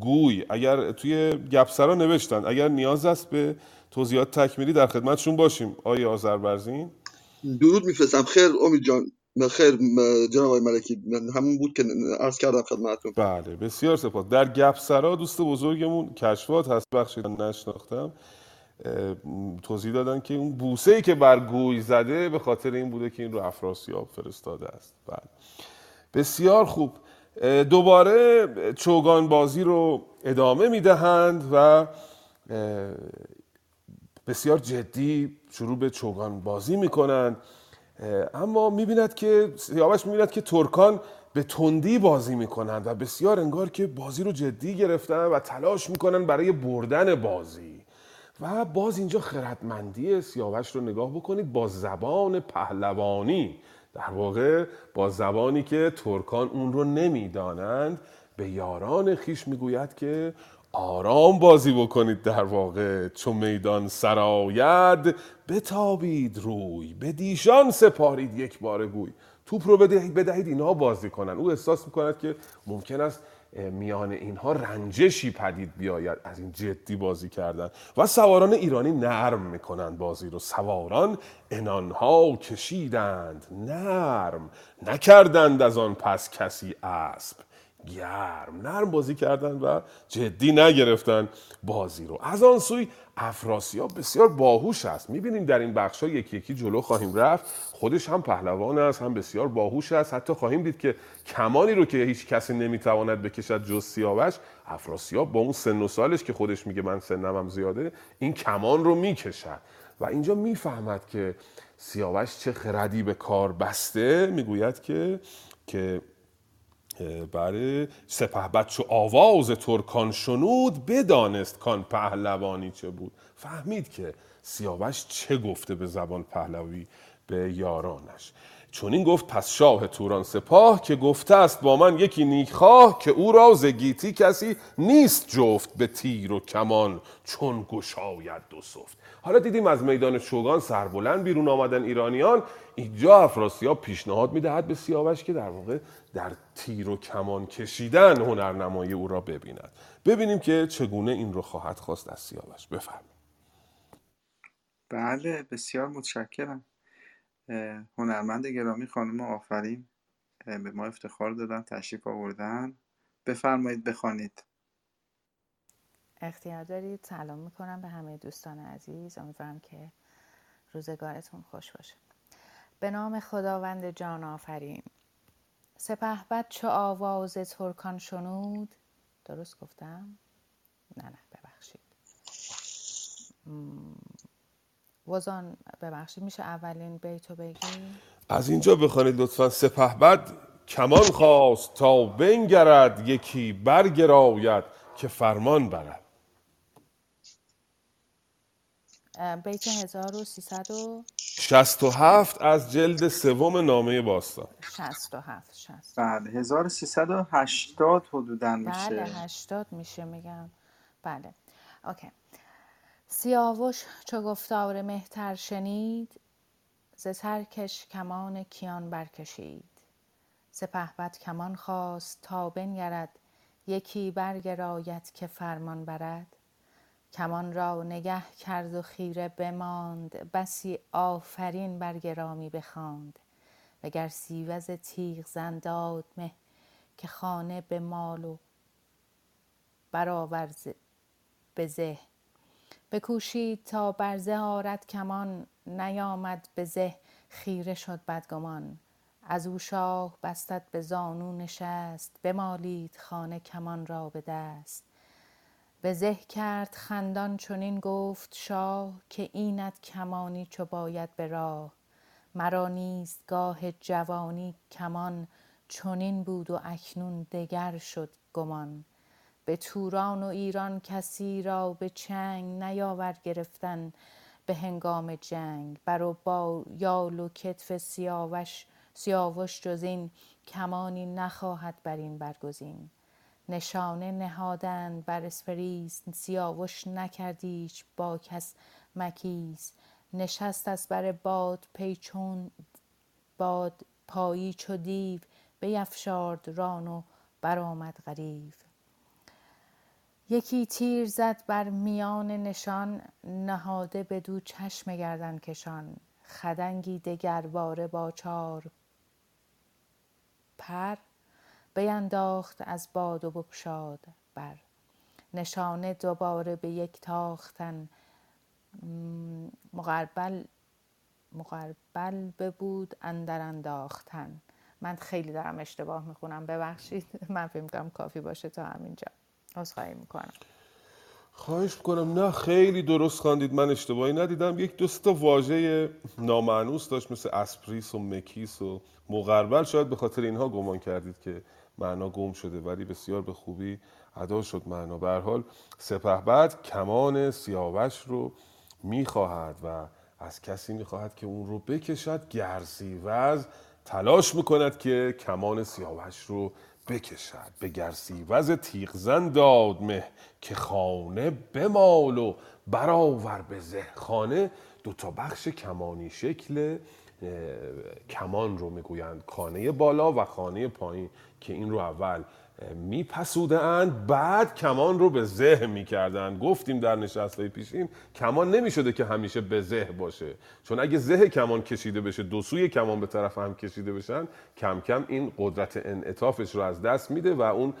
Speaker 3: گوی. اگر توی گپسرا نوشتن اگر نیاز است به توضیحات تکمیلی در خدمتشون باشیم. آقای آذر برزین
Speaker 8: درود میفرستم. خیر امید جان. خیر جناب ملکی. من همون بود که عرض کردم خدمتتون.
Speaker 3: بله بسیار سپاس. در گپسرا دوست بزرگمون کشفات هست. بخشید نشناختم. توضیح دادن که اون بوسه ای که بر گوی زده به خاطر این بوده که این رو افراسیاب فرستاده است. بله. بسیار خوب. دوباره چوگان بازی رو ادامه می‌دهند و بسیار جدی شروع به چوگان بازی می‌کنند اما می‌بیند که سیاوش می‌بیند که ترکان به تندی بازی می‌کنند و بسیار انگار که بازی رو جدی گرفتن و تلاش می‌کنن برای بردن بازی. و باز اینجا خردمندی سیاوش رو نگاه بکنید با زبان پهلوانی. در واقع با زبانی که ترکان اون رو نمی‌دانند به یاران خیش می‌گوید که آرام بازی بکنید در واقع. چون میدان سراید بتابید روی به دیشان سپارید یک بار گوی توپ رو بدهید, بدهید اینها بازی کنن. او احساس می‌کند که ممکن است میان اینها رنجشی پدید بیاید از این جدی بازی کردن. و سواران ایرانی نرم می‌کنند بازی رو. سواران انانها کشیدند. نرم. نکردند از آن پس کسی اسب. گرم نرم بازی کردن و جدی نگرفتن بازی رو. از آن سوی افراسیاب بسیار باهوش است. می‌بینیم در این بخش ها یکی یکی جلو خواهیم رفت. خودش هم پهلوان است هم بسیار باهوش است. حتی خواهیم دید که کمانی رو که هیچ کسی نمی‌تواند بکشد جز سیاوش افراسیاب با اون سن و سالش که خودش میگه من سنم هم زیاده این کمان رو می‌کشد. و اینجا می‌فهمد که سیاوش چه خردی به کار بسته. می‌گوید که که بله سپهبد چو آواز ترکان شنود بدانست کان پهلوانی چه بود. فهمید که سیاوش چه گفته به زبان پهلوی به یارانش. چون این گفت پس شاه توران سپاه که گفته است با من یکی نیکخواه که او را ز گیتی کسی نیست جفت به تیر و کمان چون گشاید دو سفت. حالا دیدیم از میدان چوگان سربلند بیرون آمدن ایرانیان. اینجا افراسیاب پیشنهاد می‌دهد به سیاوش که در واقع در تیر و کمان کشیدن هنرنمایی او را ببیند. ببینیم که چگونه این رو خواهد خواست از سیاوش. بفرمایید.
Speaker 1: بله بسیار متشکرم. هنرمند گرامی خانم آفرین به ما افتخار دادن تشریف آوردن. بفرمایید بخوانید.
Speaker 9: اختیار دارید؟ سلام می‌کنم به همه دوستان عزیز. امیدوارم که روزگارتون خوش باشه. به نام خداوند جان آفرین. سپهبد چو آواز ترکان شنود. درست گفتم؟ نه نه ببخشید. وزان ببخشید میشه اولین بیتو بگی؟
Speaker 3: از اینجا بخوانید لطفا. سپه بد کمان خواست تا بنگرد یکی برگراید که فرمان برد.
Speaker 9: بیت 1367
Speaker 3: 67 از جلد سوم نامه باستان.
Speaker 9: 67 60
Speaker 1: بله 1380 حدودا
Speaker 9: بله
Speaker 1: میشه.
Speaker 9: 80 میشه میگم. بله. اوکی. سیاوش چو گفتار مهتر شنید ز ترکش کمان کیان برکشید. سپهبد کمان خواست تا بنگرد یکی برگراید که فرمان برد. کمان را نگه کرد و خیره بماند. بسی آفرین بر گرامی بخواند. وگر سیوز تیغ زن داد مه که خانه به مال و برآور به زه. بکوشید تا بر زه کمان. نیامد به زه خیره شد بدگمان. از او شاه بستد به زانو نشست. بمالید خانه کمان را به دست. به زه کرد خندان چنین گفت شاه که اینت کمانی چو باید به راه. مرا نیز گاه جوانی کمان چنین بود و اکنون دگر شد گمان. به توران و ایران کسی را به چنگ نیاورد گرفتن به هنگام جنگ. بر و با یال و کتف سیاوش سیاوش جز این کمانی نخواهد بر این برگزین. نشانه نهادند بر اسپریس سیاوش نکرد ایچ با کس مکیس نشست از بر باد پیچون باد پایی چو دیو بیفشارد ران و برآمد غریو. یکی تیر زد بر میان نشان نهاده بدو چشم گردن کشان. خدنگی دگرباره با چار. پر بینداخت از باد و بگشاد بر. نشانه دوباره به یک تاختن. م، مغربل مغربل ببود اندر انداختن. من خیلی دارم اشتباه می‌خونم ببخشید. من فکر می‌کنم کافی باشه تا همینجا. عذرخواهی می‌کنم.
Speaker 3: خواهش می‌کنم. نه خیلی درست خواندید. من اشتباهی ندیدم. یک دو تا واژه نامأنوس داشت مثل اسپریس و مکیس و مغربل شاید به خاطر اینها گمان کردید که معنا گم شده ولی بسیار به خوبی ادا شد معنا. به حال سپهبد کمان سیاوش رو می‌خواهد و از کسی می‌خواهد که اون رو بکشد گرسیوز تلاش می‌کند که کمان سیاوش رو بکشد. به گرسیوز تیغزن داد مه که خانه بمال و برآور به زه. خانه دو تا بخش کمانی شکل کمان رو می‌گویند. خانه بالا و خانه پایین. که این رو اول میپسوده اند بعد کمان رو به زه می‌کردند گفتیم در نشست های پیشین کمان نمی‌شده که همیشه به زه باشه. چون اگه زه کمان کشیده بشه دو سوی کمان به طرف هم کشیده بشن کم کم این قدرت انعطافش رو از دست میده و اون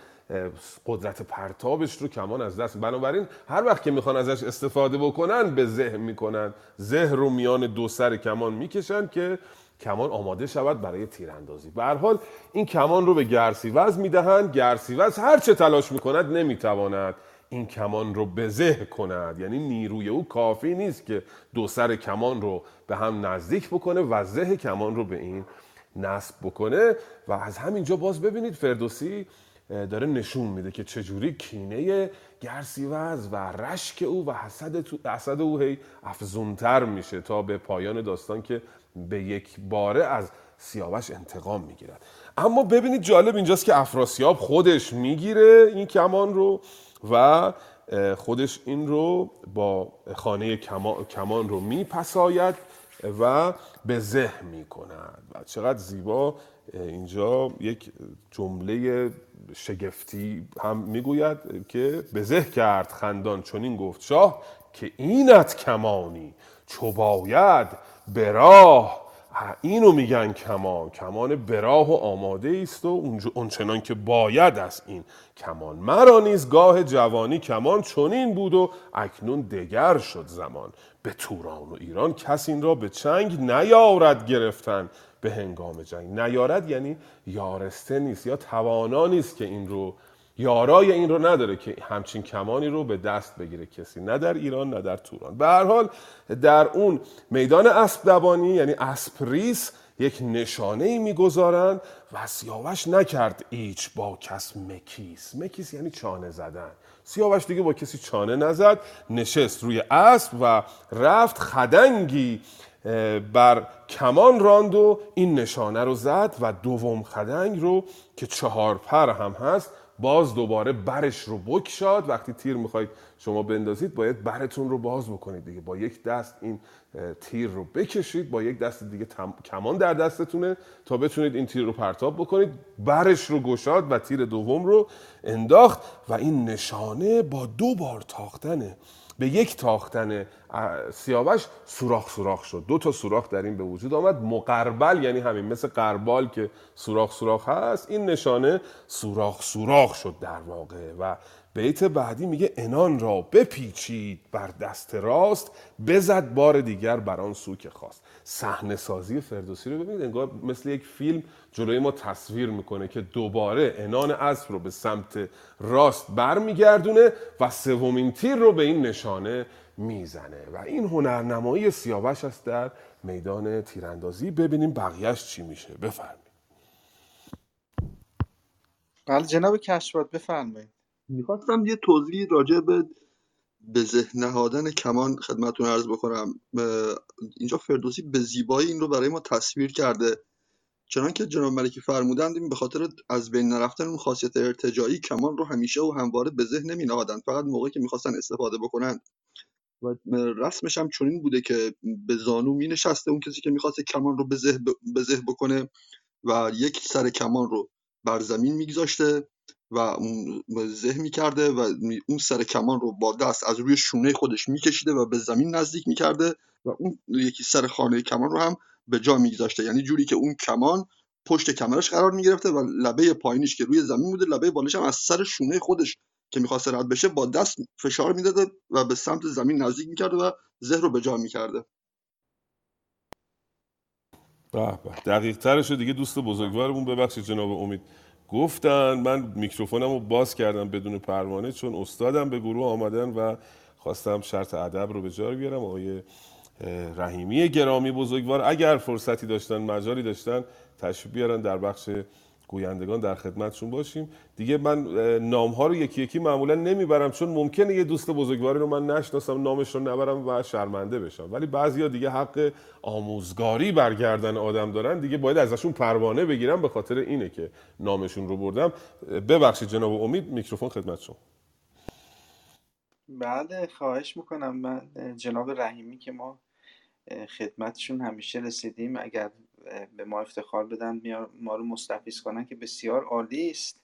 Speaker 3: قدرت پرتابش رو کمان از دست بنابراین هر وقت که می‌خوان ازش استفاده بکنن به زه می‌کنن. زه رو میان دو سر کمان می‌کشن که کمان آماده شود برای تیراندازی. به حال این کمان رو به گرسیوز می‌دهند. گرسیوز هر چه تلاش می‌کند نمی‌تواند این کمان رو بزه کند. یعنی نیروی او کافی نیست که دو سر کمان رو به هم نزدیک بکنه و زه کمان رو به این نصب بکنه. و از همینجا باز ببینید فردوسی داره نشون میده که چجوری کینه گرسیوز و رشک او و حسد, تو- حسد او هی افزونتر میشه تا به پایان داستان که به یک باره از سیاوش انتقام می‌گیرد. اما ببینید جالب اینجاست که افراسیاب خودش می‌گیره این کمان رو و خودش این رو با خانه کما- کمان رو میپساید و به زه می کند و چقدر زیبا اینجا یک جمله شگفتی هم می‌گوید که به زه کرد خندان چنین گفت شاه که اینت کمانی چو باید به راه اینو میگن کمان. کمان براه و آماده است و اونچنان که باید از این کمان. مرا نیز گاه جوانی کمان چنین بود و اکنون دگر شد زمان. به توران و ایران کس این را به چنگ نیارد گرفتن. به هنگام جنگ. نیارد یعنی یارسته نیست یا توانا نیست که این رو یارای این رو نداره که همچین کمانی رو به دست بگیره. کسی نه در ایران نه در توران. به هر حال در اون میدان اسب دوانی یعنی اسپریس یک نشانه ای می‌گذارند و سیاوش نکرد ایچ با کس مکیس. مکیس یعنی چانه زدن. سیاوش دیگه با کسی چانه نزد نشست روی اسب و رفت خدنگی بر کمان راند و این نشانه رو زد و دوم خدنگ رو که چهار پر هم هست باز دوباره برش رو بکشاد. وقتی تیر می‌خواید شما بندازید باید برتون رو باز بکنید دیگه. با یک دست این تیر رو بکشید با یک دست دیگه کمان در دستتونه تا بتونید این تیر رو پرتاب بکنید. برش رو گشاد و تیر دوم رو انداخت و این نشانه با دو بار تاختنه به یک تاختن سیاوش سوراخ سوراخ شد. دو تا سوراخ در این به وجود آمد. مقربل یعنی همین مثل قربال که سوراخ سوراخ هست این نشانه سوراخ سوراخ شد در واقع و بیت بعدی میگه انان را بپیچید بر دست راست بزد بار دیگر بر آن سو که خواست. صحنه سازی فردوسی رو ببینید انگار مثل یک فیلم جلوی ما تصویر می‌کنه که دوباره انان اسب رو به سمت راست برمیگردونه و سومین تیر رو به این نشانه می‌زنه. و این هنرنمایی سیاوش است در میدان تیراندازی. ببینیم بقیهش چی میشه. بفرمایید.
Speaker 1: بله جناب کشفات بفرمایید.
Speaker 8: می‌خواستم یه توضیح راجع به به ذهن نهادن کمان خدمتون عرض بکنم. اینجا فردوسی به زیبایی این رو برای ما تصویر کرده. چنان که جناب ملکی فرمودند به خاطر از بین نرفتن اون خاصیت ارتجایی کمان رو همیشه و همواره به ذهن نمی نهادن فقط موقعی که می‌خواستن استفاده بکنن و رسمش هم چنین بوده که به زانو می نشسته اون کسی که می‌خواست کمان رو به ذهن بکنه و یک سر کمان رو بر زمین میگذاشته و اون زه می‌کرده و اون سر کمان رو با دست از روی شونه خودش میکشیده و به زمین نزدیک می‌کرده و اون یکی سر خانه کمان رو هم به جا میگذاشته. یعنی جوری که اون کمان پشت کمرش قرار می‌گرفته و لبه پایینش که روی زمین بوده لبه بالش هم از سر شونه خودش که می‌خواست رد بشه با دست فشار می‌داده و به سمت زمین نزدیک می‌کرده و زه رو به جا می‌کرده.
Speaker 3: به دقیق ترش دیگه دوست بزرگوارمون ببخشید جناب امید. گفتن من میکروفونم رو باز کردم بدون پروانه چون استادم به گروه آمدن و خواستم شرط ادب رو به جا بیارم. آقای رحیمی گرامی بزرگوار اگر فرصتی داشتن مجالی داشتن تشریف بیارن در بخش گویندگان در خدمتشون باشیم. دیگه من نام ها رو یکی یکی معمولا نمی‌برم چون ممکنه یه دوست بزرگواری رو من نشناسم نامش رو نبرم و شرمنده بشم. ولی بعضیا دیگه حق آموزگاری برگردن آدم دارن دیگه باید ازشون پروانه بگیرم به خاطر اینه که نامشون رو بردم. ببخشید جناب امید میکروفون خدمت شما.
Speaker 1: بله خواهش می‌کنم. من جناب رحیمی که ما خدمتشون همیشه رسیدیم. اگر به ما افتخار بدن ما رو مستفیض کنن که بسیار عالی است.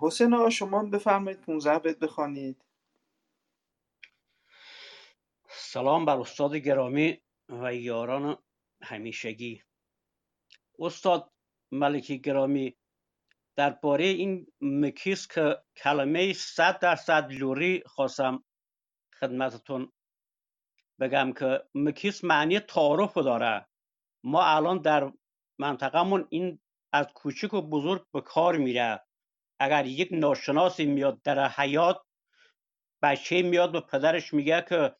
Speaker 1: حسین آقا شما بفرمایید 15 بیت بخوانید.
Speaker 10: سلام بر استاد گرامی و یاران همیشگی. استاد ملکی گرامی درباره این مکیس که کلمه صد درصد لوری خواستم خدمتتون بگم که مکیس معنی تعارف داره. ما الان در منطقهمون این از کوچک و بزرگ به کار میره. اگر یک ناشناسی میاد در حیات بچه میاد به پدرش میگه که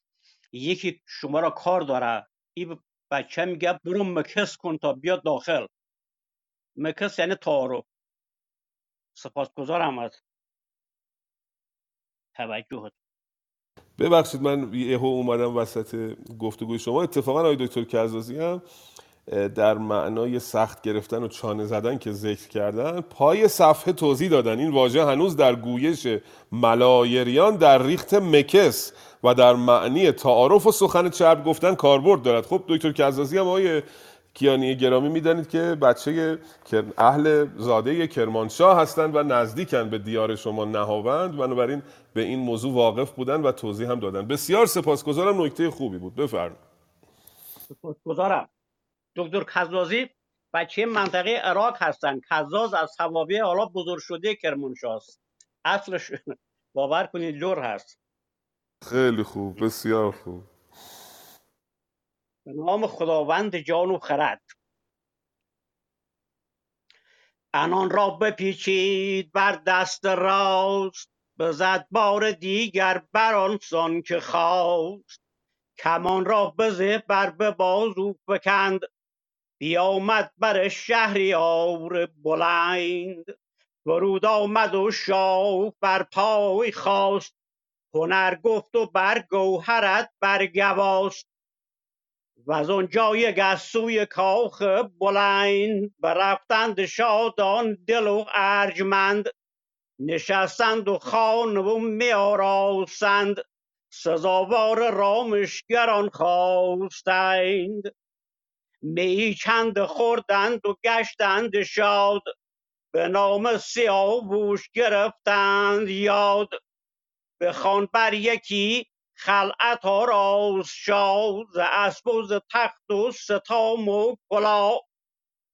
Speaker 10: یکی شما را کار داره. این بچه میگه برو مکس کن تا بیاد داخل. مکس یعنی تعارف. سپاسگزارم از توجهت
Speaker 3: ببخشید من یهو اومدم وسط گفتگوی شما. اتفاقا آقای دکتر کزازی هم در معنای سخت گرفتن و چانه زدن که ذکر کردن پای صفحه توضیح دادن. این واژه هنوز در گویش ملایریان در ریخت مکس و در معنی تعارف و سخن چرب گفتن کاربرد دارد. خب دکتر کزازی هم آقای کیانی گرامی می‌دانید که بچه اهل زاده کرمانشاه هستند و نزدیکن به دیار شما نهاوند بنابراین به این موضوع واقف بودن و توضیح هم دادن. بسیار سپاسگزارم نکته خوبی بود. بفرمایید.
Speaker 10: سپاسگزارم. دکتر کزازی بچه منطقه عراق هستن. کزاز از توابع حالا بزرگ شده کرمانشاه است اصلش باور کنید لور هست.
Speaker 3: خیلی خوب. بسیار خوب.
Speaker 10: به نام خداوند جان و خرد. انان را بپیچید بر دست راست بزد بار دیگر بر آن سان که خواست. کمان را بزه بر به بازو فکند بیامد بر شهریار بلند. فرود آمد و شاه بر پای خواست هنر گفت و بر گوهرت برگواست و از سوی کاخ بلند برفتند شادان دل و ارجمند نشستند و خان و می آراستند سزاوار رامشگران خواستند. می چند خوردند و گشتند شاد به نام سیاووش گرفتند یاد. بخوان بر یکی خلعت آراست شاه ز اسپ و ز تخت و ستام و کلاه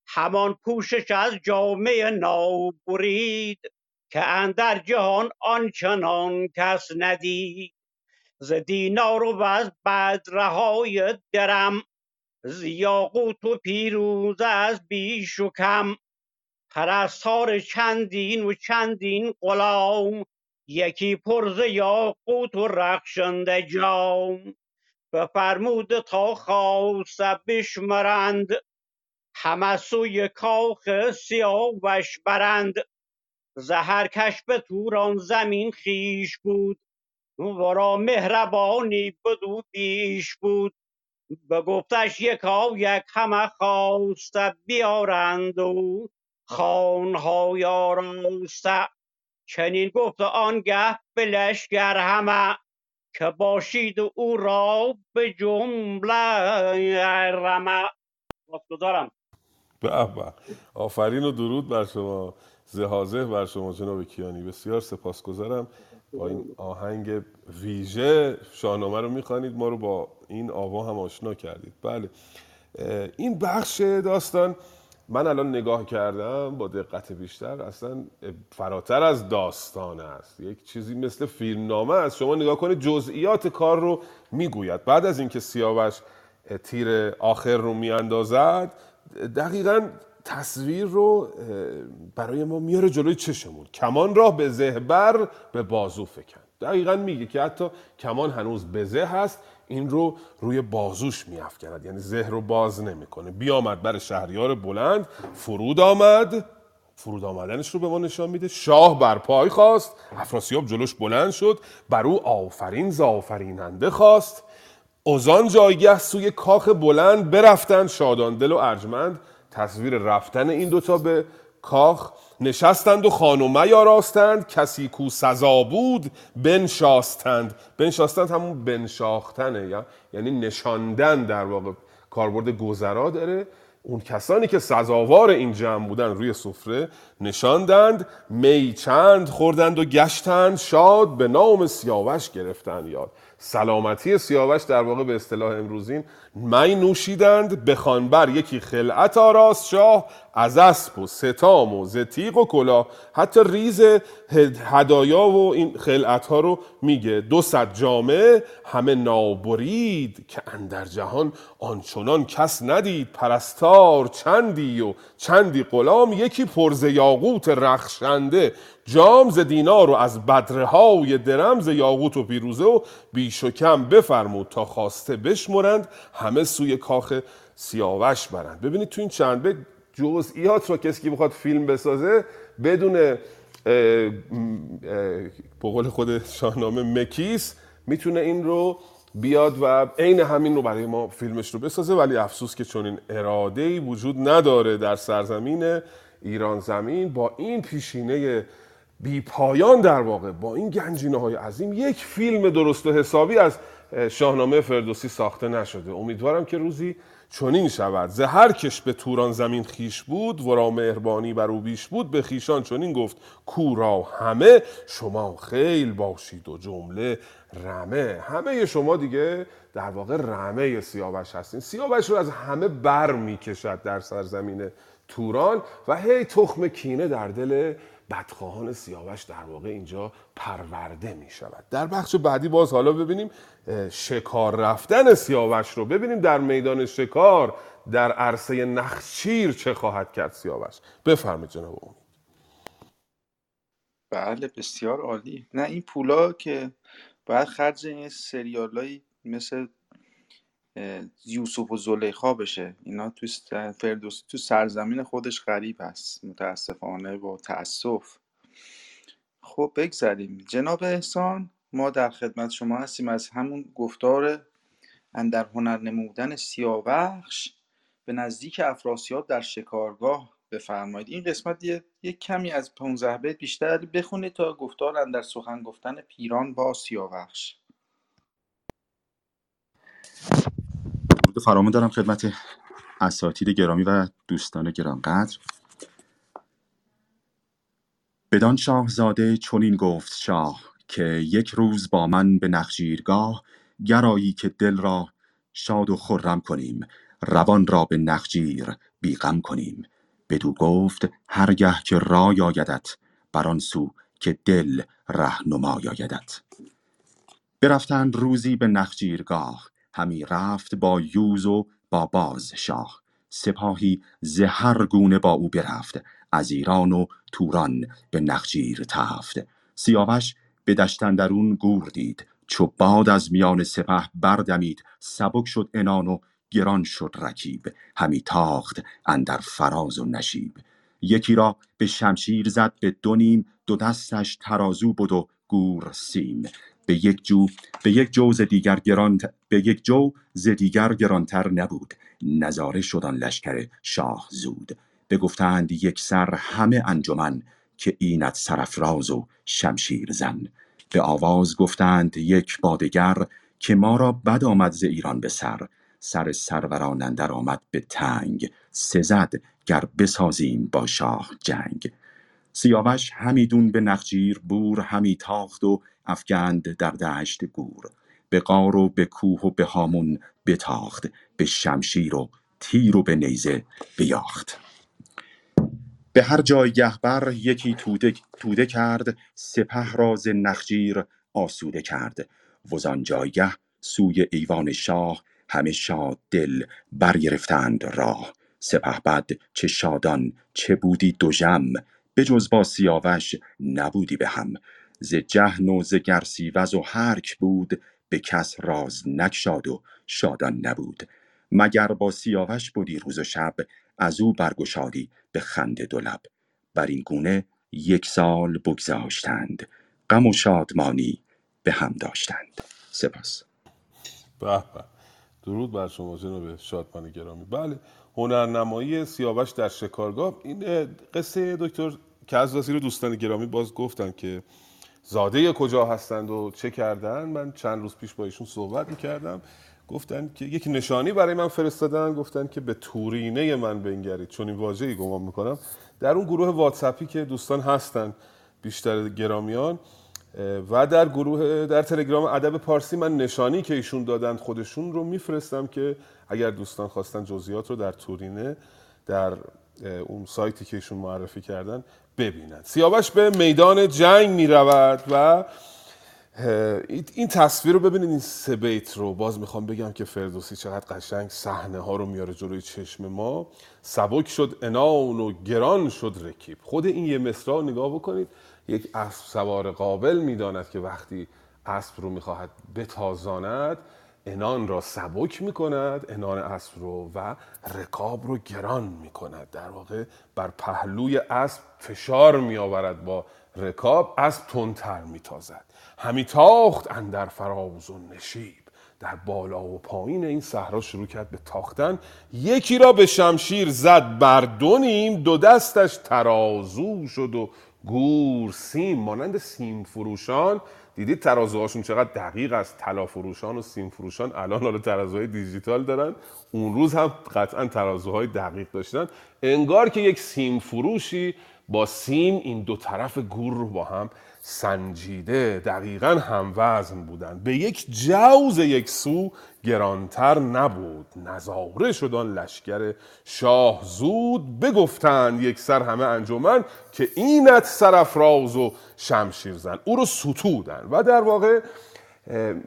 Speaker 10: همان پوشش از جامه نو برید که اندر جهان آنچنان کس ندید. ز دینار و از بدرهای درم ز یاقوت و پیروزه از بیش و کم. پرستار چندین و چندین غلام یکی پر ز یاقوت و رخشنده جام. بفرموده تا خواست بشمرند. همه سوی کاخ سیاوش برند. ز هر کش به توران زمین خویش بود. ورا مهربانی بدو بیش بود. بگفتش یکا یک همه خواسته بیارند و خوانهای آراسته چنین گفت آنگه به لشکر همه که باشید او را به جمله رمه. سپاسگزارم
Speaker 3: به آفرین و درود بر شما. زهازه بر شما جناب کیانی. بسیار سپاسگزارم. با این آهنگ ویژه شاهنامه رو می‌خوانید. ما رو با این آوا هم آشنا کردید. بله. این بخش داستان من الان نگاه کردم با دقت بیشتر اصلا فراتر از داستان است. یک چیزی مثل فیلمنامه است. شما نگاه کنید جزئیات کار رو می‌گوید. بعد از اینکه سیاوش تیر آخر رو میاندازد دقیقا تصویر رو برای ما میاره جلوی چشمون. کمان را به زهبر به بازو فکن. دقیقا میگه که حتی کمان هنوز به زه هست این رو روی بازوش میافکند. یعنی زه رو باز نمی‌کنه. بیامد بر شهریار بلند فرود آمد. فرود آمدنش رو به ما نشان میده. شاه بر پای خواست افراسیاب جلوش بلند شد. بر او آفرین ز آفریننده خواست. اوزان جایگه سوی کاخ بلند برفتند. شادان دل و ارجمند تصویر رفتن این دوتا به کاخ نشستند و خانومه آراستند کسی کو سزا بود بنشاستند. بنشاستند همون بنشاختنه یعنی نشاندن در واقع. کاربرد گذرا داره. اون کسانی که سزاوار این جمع بودن روی سفره نشاندند می چند خوردند و گشتند. شاد به نام سیاوش گرفتند یاد. سلامتی سیاوش در واقع به اصطلاح امروزین می نوشیدند بخوان بر یکی خلعت آراست شاه از اسب و ستام و زتیق و کلاه. حتی ریز هدایا و این خلعت ها رو میگه. دو صد جامعه همه نابرید که اندر جهان آنچنان کس ندید. پرستار چندی و چندی غلام یکی پرز یاقوت رخشنده. جام ز دینار و از بدره های درم یاقوت و پیروزه و بیش و کم بفرمود تا خواسته بشمرند. همه سوی کاخ سیاوش برند. ببینید تو این چند بیت جزئیات رو کسی که بخواد فیلم بسازه بدون به قول خود شاهنامه مکیس می‌تونه این رو بیاد و عین همین رو برای ما فیلمش رو بسازه ولی افسوس که چون این اراده ای وجود نداره در سرزمین ایران زمین. با این پیشینه بی پایان در واقع با این گنجینه های عظیم یک فیلم درست و حسابی از اه، شاهنامه فردوسی ساخته نشده. امیدوارم که روزی چنین شود. ز هر کش به توران زمین خیش بود ورا مهربانی بر او بیش بود. به خیشان چنین گفت کورا همه شما خیل باشید و جمله رمه. همه شما دیگه در واقع رمه سیاوش هستین. سیاوش رو از همه بر می‌کشد در سرزمین توران و هی تخم کینه در دل بدخواهان سیاوش در واقع اینجا پرورده می شود در بخش بعدی باز حالا ببینیم شکار رفتن سیاوش رو. ببینیم در میدان شکار در عرصه نخچیر چه خواهد کرد سیاوش. بفرمایید جناب اون
Speaker 1: بله بسیار عالی. نه این پولا که باید خرج این سریالایی مثل یوسف و زلیخا بشه. اینا تو فردوسی تو سرزمین خودش غریب هست متاسفانه با تاسف خب بگذریم. جناب احسان ما در خدمت شما هستیم از همون گفتار اندر هنر نمودن سیاوخش. به نزدیک افراسیاب در شکارگاه بفرمایید. این قسمت یه, یه کمی از 15 بیت بیشتر بخونید تا گفتار اندر سخن گفتن پیران با سیاوخش.
Speaker 11: فرامان دارم خدمت اساتید گرامی و دوستان گرانقدر. بدان شاهزاده چنین گفت شاه که یک روز با من به نخجیرگاه گرایی که دل را شاد و خرم کنیم روان را به نخجیر بیغم کنیم. بدو گفت هرگه که رای آیدت بر سو که دل رهنمای آیدت. برفتند روزی به نخجیرگاه همی رفت با یوز و با باز شاه. سپاهی ز گونه با او برفت. از ایران و توران به نخجیر تفت. سیاوش به دشت اندرون گور دید. چو باد از میان سپه بردمید سبک شد عنان و گران شد رکیب. همی تاخت اندر فراز و نشیب. یکی را به شمشیر زد به دو نیم دو دستش ترازو بود و گور سیم. به یک جو به یک جو ز دیگر گران به یک جو ز دیگر گرانتر نبود. نظاره شد آن لشکر شاه زود. بگفتند یک سر همه انجمن که اینت سرافراز و شمشیر زن به آواز گفتند یک با دگر که ما را بد آمد ز ایران به سر. سر سروران اندر آمد به تنگ. سزد گر بسازیم با شاه جنگ. سیاوش همیدون به نخجیر بور همی تاخت و افگند در دشت گور. به غار و به کوه و به هامون بتاخت به شمشیر و تیر و به نیزه بیاخت. به هر جای گهبر یکی توده, توده کرد سپه را ز نخجیر آسوده کرد. وزان جایگه سوی ایوان شاه همه شاد دل برگرفتند راه. سپهبد چه شادان چه بودی دوژم بجز با سیاوش نبودی به هم. ز جهن و ز گرسیوز و هرک بود به کس راز نگشاد و شادان نبود. مگر با سیاوش بودی روز و شب از او برگشادی به خنده دو لب. بر این گونه یک سال بگذاشتند غم و شادمانی به هم داشتند. سپاس.
Speaker 3: به به. درود بر شما جناب شادمان گرامی. بله هنرنمایی سیاوش در شکارگاه. این قصه دکتر کزاسی رو دوستان گرامی باز گفتن که زاده کجا هستند و چه کردن من چند روز پیش با ایشون صحبت می‌کردم. گفتن که یک نشانی برای من فرستادن گفتن که به تورینه من بنگرید. چون این واژه‌ای گمان می‌کنم. در اون گروه واتسپی که دوستان هستن بیشتر گرامیان و در گروه در تلگرام ادب پارسی من نشانی که ایشون دادند خودشون رو میفرستم که اگر دوستان خواستن جزئیات رو در تورینه در اون سایتی که ایشون معرفی کردن ببینند سیاوش به میدان جنگ می رود و این تصویر رو ببینید این سه بیت رو. باز می‌خوام بگم که فردوسی چقدر قشنگ صحنه ها رو میاره جلوی چشم ما. سبک شد انان و گران شد رکیب. خود این یه مصرع نگاه بکنید. یک اسب سوار قابل می‌داند که وقتی اسب رو می‌خواهد بتازاند انان را سبک می کند انان اسب رو و رکاب رو گران می کند در واقع بر پهلوی اسب فشار می آورد با رکاب اسب تندتر می تازد همی تاخت اندر فراز و نشیب. در بالا و پایین این صحرا شروع کرد به تاختن. یکی را به شمشیر زد بر دو نیم. دو دستش ترازو شد و گور سیم. مانند سیم فروشان. دیدید ترازوهاشون چقدر دقیق است. طلا فروشان و سیم فروشان. الان حالا ترازوهای دیجیتال دارن. اون روز هم قطعا ترازوهای دقیق داشتن. انگار که یک سیم فروشی با سیم این دو طرف گور رو با هم سنجیده دقیقا هم وزن بودن. به یک جوز یک سو گرانتر نبود. نظاره شد آن لشکر شاه. زود بگفتند یک سر همه انجمن که اینت سرافراز و شمشیر زن او رو ستودن و در واقع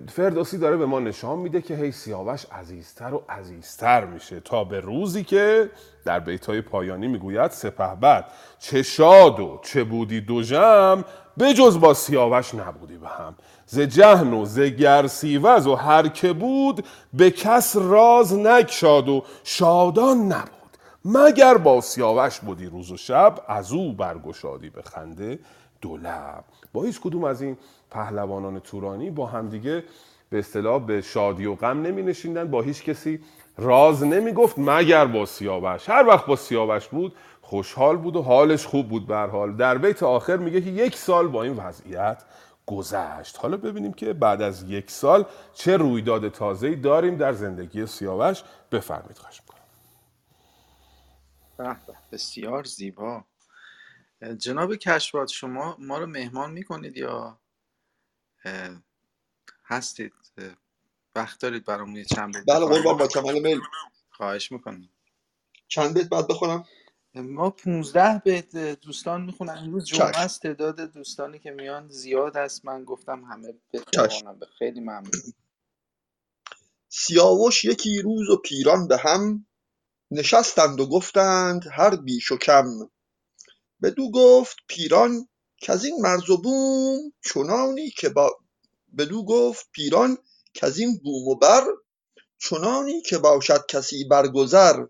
Speaker 3: فردوسی داره به ما نشان میده که هی سیاوش عزیزتر و عزیزتر میشه. تا به روزی که در بیتای پایانی می‌گوید سپه بعد چه شاد و چه بودی دو جمع بجز با سیاوش نبودی به هم. ز جهن و ز گرسیوز و هر که بود به کس راز نکشاد و شادان نبود. مگر با سیاوش بودی روز و شب از او برگشادی به خنده دو لب. با هیچ کدوم از این پهلوانان تورانی با همدیگه به اصطلاح به شادی و غم نمی نشیندن با هیچ کسی راز نمی گفت مگر با سیاوش. هر وقت با سیاوش بود خوشحال بود و حالش خوب بود به حال. در بیت آخر میگه که یک سال با این وضعیت گذشت. حالا ببینیم که بعد از یک سال چه رویداد تازه‌ای داریم در زندگی سیاوش. بفرمایید خواهش می‌کنم.
Speaker 1: بسیار زیبا. جناب کشفات شما ما رو مهمان می‌کنید یا هستید وقت دارید برامون یه چند بیت
Speaker 8: بله قربان با کمال میل؟
Speaker 1: خواهش می‌کنم.
Speaker 8: چند بیت بعد بخونم؟
Speaker 1: ما 15 بیت دوستان می‌خونن. امروز جمعه. است تعداد دوستانی که میان زیاد است. من گفتم همه. بتوانم به خیلی ممنون.
Speaker 8: سیاوش یکی روز و پیران به هم نشستند و گفتند هر بیش و کم. بدو گفت پیران کزین مرز و بوم چنانی که با بدو گفت پیران کزین بوم و بر چنانی که باشد کسی برگذر.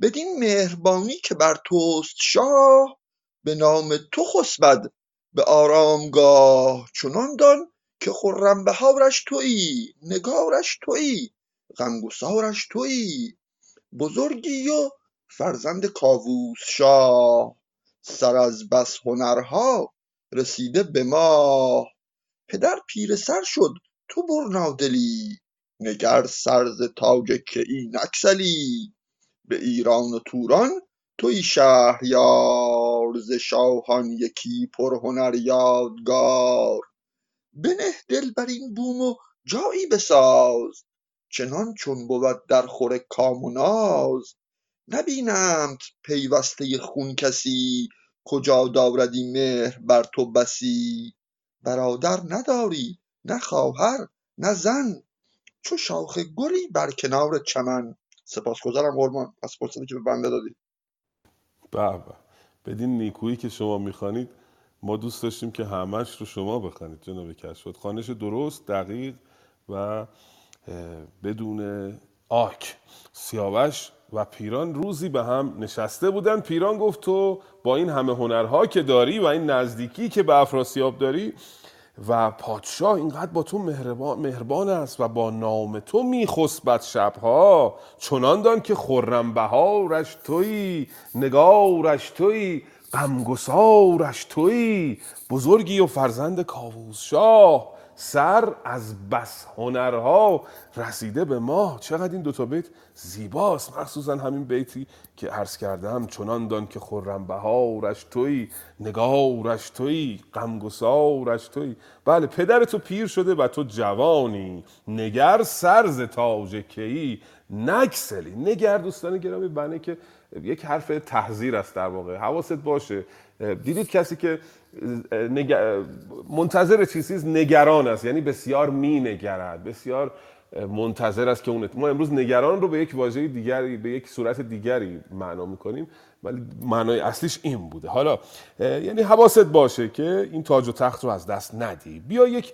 Speaker 8: بدین مهربانی که بر توست شاه به نام تو خسبد به آرامگاه. چنان دان که خرم بهارش تویی نگارش تویی غمگسارش تویی. بزرگی و فرزند کاووس شاه. سر از بس هنرها رسیده به ماه. پدر پیره سر شد تو برنادلی نگر سر ز تاج کیی نگسلی به ایران و توران تویی شهریار ز شاهان یکی پرهنر یادگار. بنه دل بر این بوم و جایی بساز چنان چون بود در خور کام و ناز. نبینمت پیوسته خون کسی کجا دارد این مهر بر تو بسی. برادر نداری نه خواهر نه زن. چو شاخ گلی بر کنار چمن. سپاسگزارم قربان. از فرصتی که به بنده دادی.
Speaker 3: به بدین نیکویی که شما می‌خوانید ما دوست داشتیم که همش رو شما بخوانید جناب کشفت. خانش درست دقیق و بدون آک. سیاوش و پیران روزی به هم نشسته بودن پیران گفت تو با این همه هنرها که داری و این نزدیکی که به افراسیاب داری و پادشاه اینقدر با تو مهربان, است و با نام تو میخسبد شبها. چنان دان که خرم بهارش تویی نگارش تویی غمگسارش تویی بزرگی و فرزند کاووس شاه. سر از بس هنرها رسیده به ما. چقدر این دوتا بیت زیباست. مخصوصا همین بیتی که عرض کردم چنان دان که خرم بهارش تویی نگارش تویی غمگسارش تویی بله پدر تو پیر شده و تو جوانی. نگر سرز تاج کیی نکسلی نگر دوستان گرامی بنه که یک حرف تحذیر است در واقع. حواست باشه. دیدید کسی که. منتظر چیزی نگران است. یعنی بسیار می نگرد بسیار منتظر است که اون ما امروز نگران رو به یک واژه دیگری به یک صورت دیگری معنا می‌کنیم. ولی معنای اصلیش این بوده. حالا یعنی حواست باشه که این تاج و تخت رو از دست ندی. بیا یک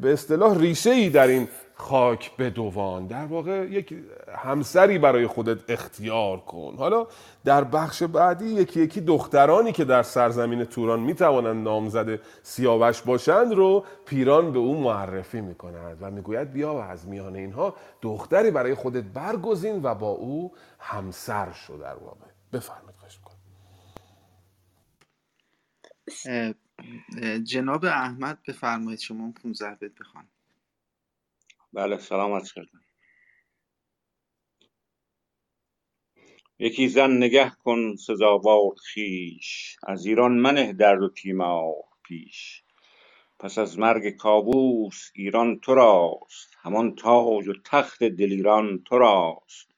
Speaker 3: به اصطلاح ریشه ای در این خاک بدوان در واقع یک همسری برای خودت اختیار کن. حالا در بخش بعدی یکی یکی دخترانی که در سرزمین توران می‌توانند نامزد سیاوش باشند رو پیران به او معرفی می‌کند و می‌گوید بیا و از میان اینها دختری برای خودت برگزین و با او همسر شو در واقع. بفرمایید خواهش
Speaker 1: جناب احمد بفرمایید شما 15 بیت بخوان.
Speaker 12: بله سلام عرض کردم. یکی زن نگه کن سزاوار خویش از ایران منه درد و تیمار پیش. پس از مرگ کاووس ایران تو راست همان تاج و تخت دلیران تو راست.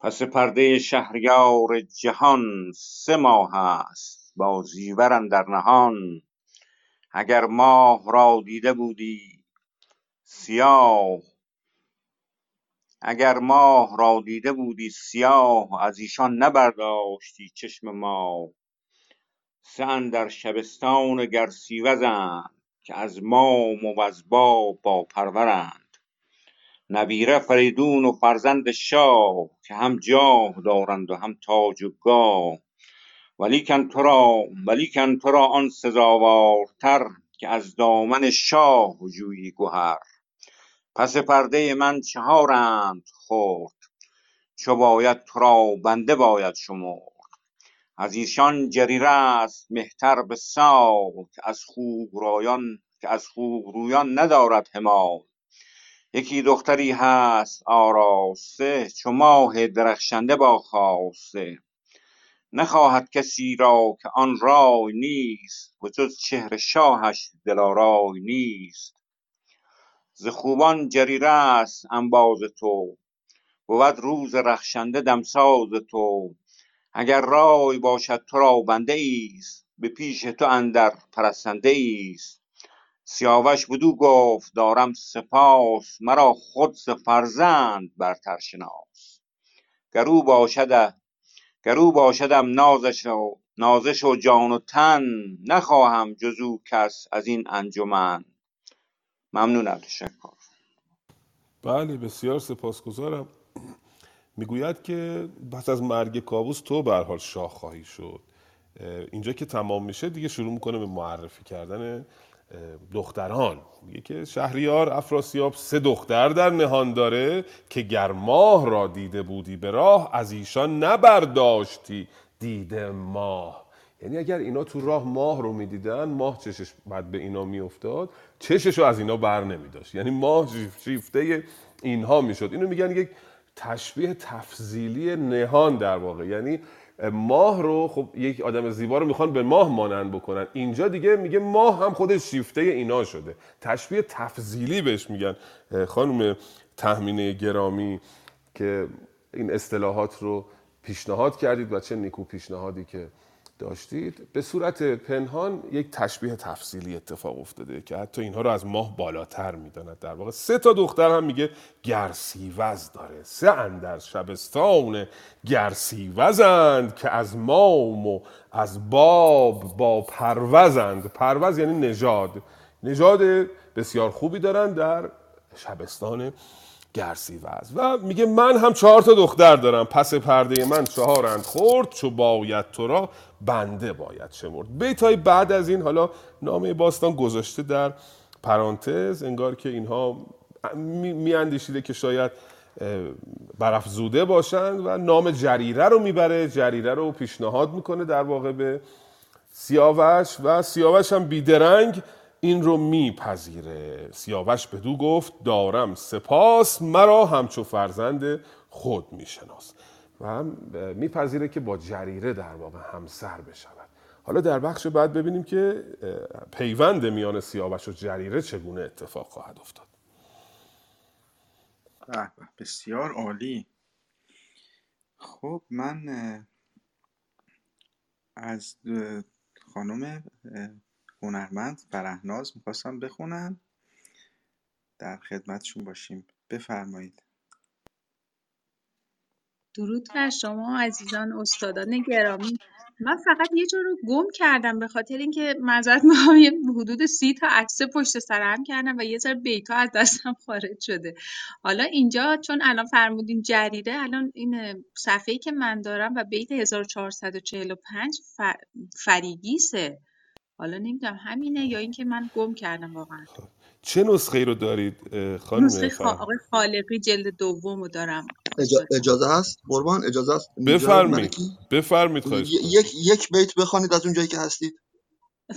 Speaker 12: پس پرده شهریار جهان سه ماه است با زیور اندر نهان. اگر ماه را دیده بودی سیاه. اگر ماه را دیده بودی سیاه از ایشان نبرداشتی چشم ما. سه اندر شبستان گرسیوزند که از مام و از باب باپرورند نبیره فریدون و فرزند شاه که هم جاه دارند و هم تاج و گاه. ولیکن تو را ولیکن تو را آن سزاوارتر که از دامن شاه جویی گهر پس پرده من چهارند خورد. چو باید تو را بنده باید شمرد. از ایشان جریره است مهتر به سال که از خوب رایان که از خوب رویان ندارد همال یکی دختری هست آراسته چو ماه درخشنده با خواسته. نخواهد کسی را که آن رای نیست و جز چهر شاهش دلارای نیست. ز خوبان جریره است انباز تو. بود روز رخشنده دمساز تو. اگر رای باشد تو را بنده ایست به پیش تو اندر پرستنده ایست. سیاوش بدو گفت دارم سپاس مرا خود ز فرزند برتر شناس. گر او باشد گر او باشدم نازش و نازش و جان و تن نخواهم جز او کس از این انجمن. ممنونم تشکر.
Speaker 3: بله بسیار سپاسگزارم. می‌گوید که پس از مرگ کابوس تو به حال شاه خواهی شد. اینجا که تمام میشه دیگه شروع می‌کنه به معرفی کردن دختران. میگه که شهریار افراسیاب سه دختر در نهان داره که گر ماه را دیده بودی به راه از ایشان نبرداشتی دیده ماه. یعنی اگر اینا تو راه ماه رو می‌دیدن ماه چشش بعد به اینا میافتاد چشش رو از اینا بر نمیداشت. یعنی ماه شیف- شیفته اینها می‌شد. اینو میگن یک تشبیه تفضیلی نهان در واقع. یعنی ماه رو خب یک آدم زیبا رو می‌خوان به ماه مانند بکنن. اینجا دیگه میگه ماه هم خودش شیفته اینا شده. تشبیه تفضیلی بهش میگن. خانم تهمینه گرامی که این اصطلاحات رو پیشنهاد کردید و چه نیکو پیشنهادی که داشتید به صورت پنهان یک تشبیه تفصیلی اتفاق افتاده که حتی اینها رو از ماه بالاتر می‌داند. در واقع سه تا دختر هم میگه گرسیوز داره. سه اندر شبستان گرسیوزند که از مام و از باب با پروزند. پروز یعنی نژاد. نژاد بسیار خوبی دارن در شبستان گرسیوز و میگه من هم چهار تا دختر دارم. پس پرده من چهارند خورد چو باید تو را بنده باید شمرد. بیت های بعد از این حالا نامه باستان گذاشته در پرانتز انگار که اینها می می اندیشیده که شاید اه، برافزوده باشند و نام جریره رو می‌بره. جریره رو پیشنهاد می‌کنه در واقع به سیاوش و سیاوش هم بیدرنگ این رو میپذیره. سیاوش بدو گفت دارم. سپاس مرا همچو فرزند خود میشناس. و هم میپذیره که با جریره در واقع همسر بشود. حالا در بخش بعد ببینیم که پیوند میان سیاوش و جریره چگونه اتفاق خواهد افتاد.
Speaker 1: به به، بسیار عالی. خب من از خانم هنرمند فرهناز می‌خواستم بخونم در خدمتشون باشیم. بفرمایید.
Speaker 13: درود بر شما عزیزان استادان گرامی. من فقط یه جا رو گم کردم به خاطر اینکه معذرت می‌خوام یه حدود سی تا عکس پشت سر هم کردم و یه ذره بیتا از دستم خارج شده. حالا اینجا چون الان فرمودین جریده الان این صفحه‌ای که من دارم و بیت 1445 ف... فریگیسه حالا نمی‌دونم همینه یا اینکه من گم کردم واقعا.
Speaker 3: چه نسخه ای رو دارید خانم
Speaker 13: نسخه آقای خالقی جلد دوم رو دارم.
Speaker 8: اجازه هست؟ قربان اجازه هست؟ ملکی
Speaker 3: بفرمید خواهش
Speaker 8: یک یک بیت بخوانید از اونجایی که هستید.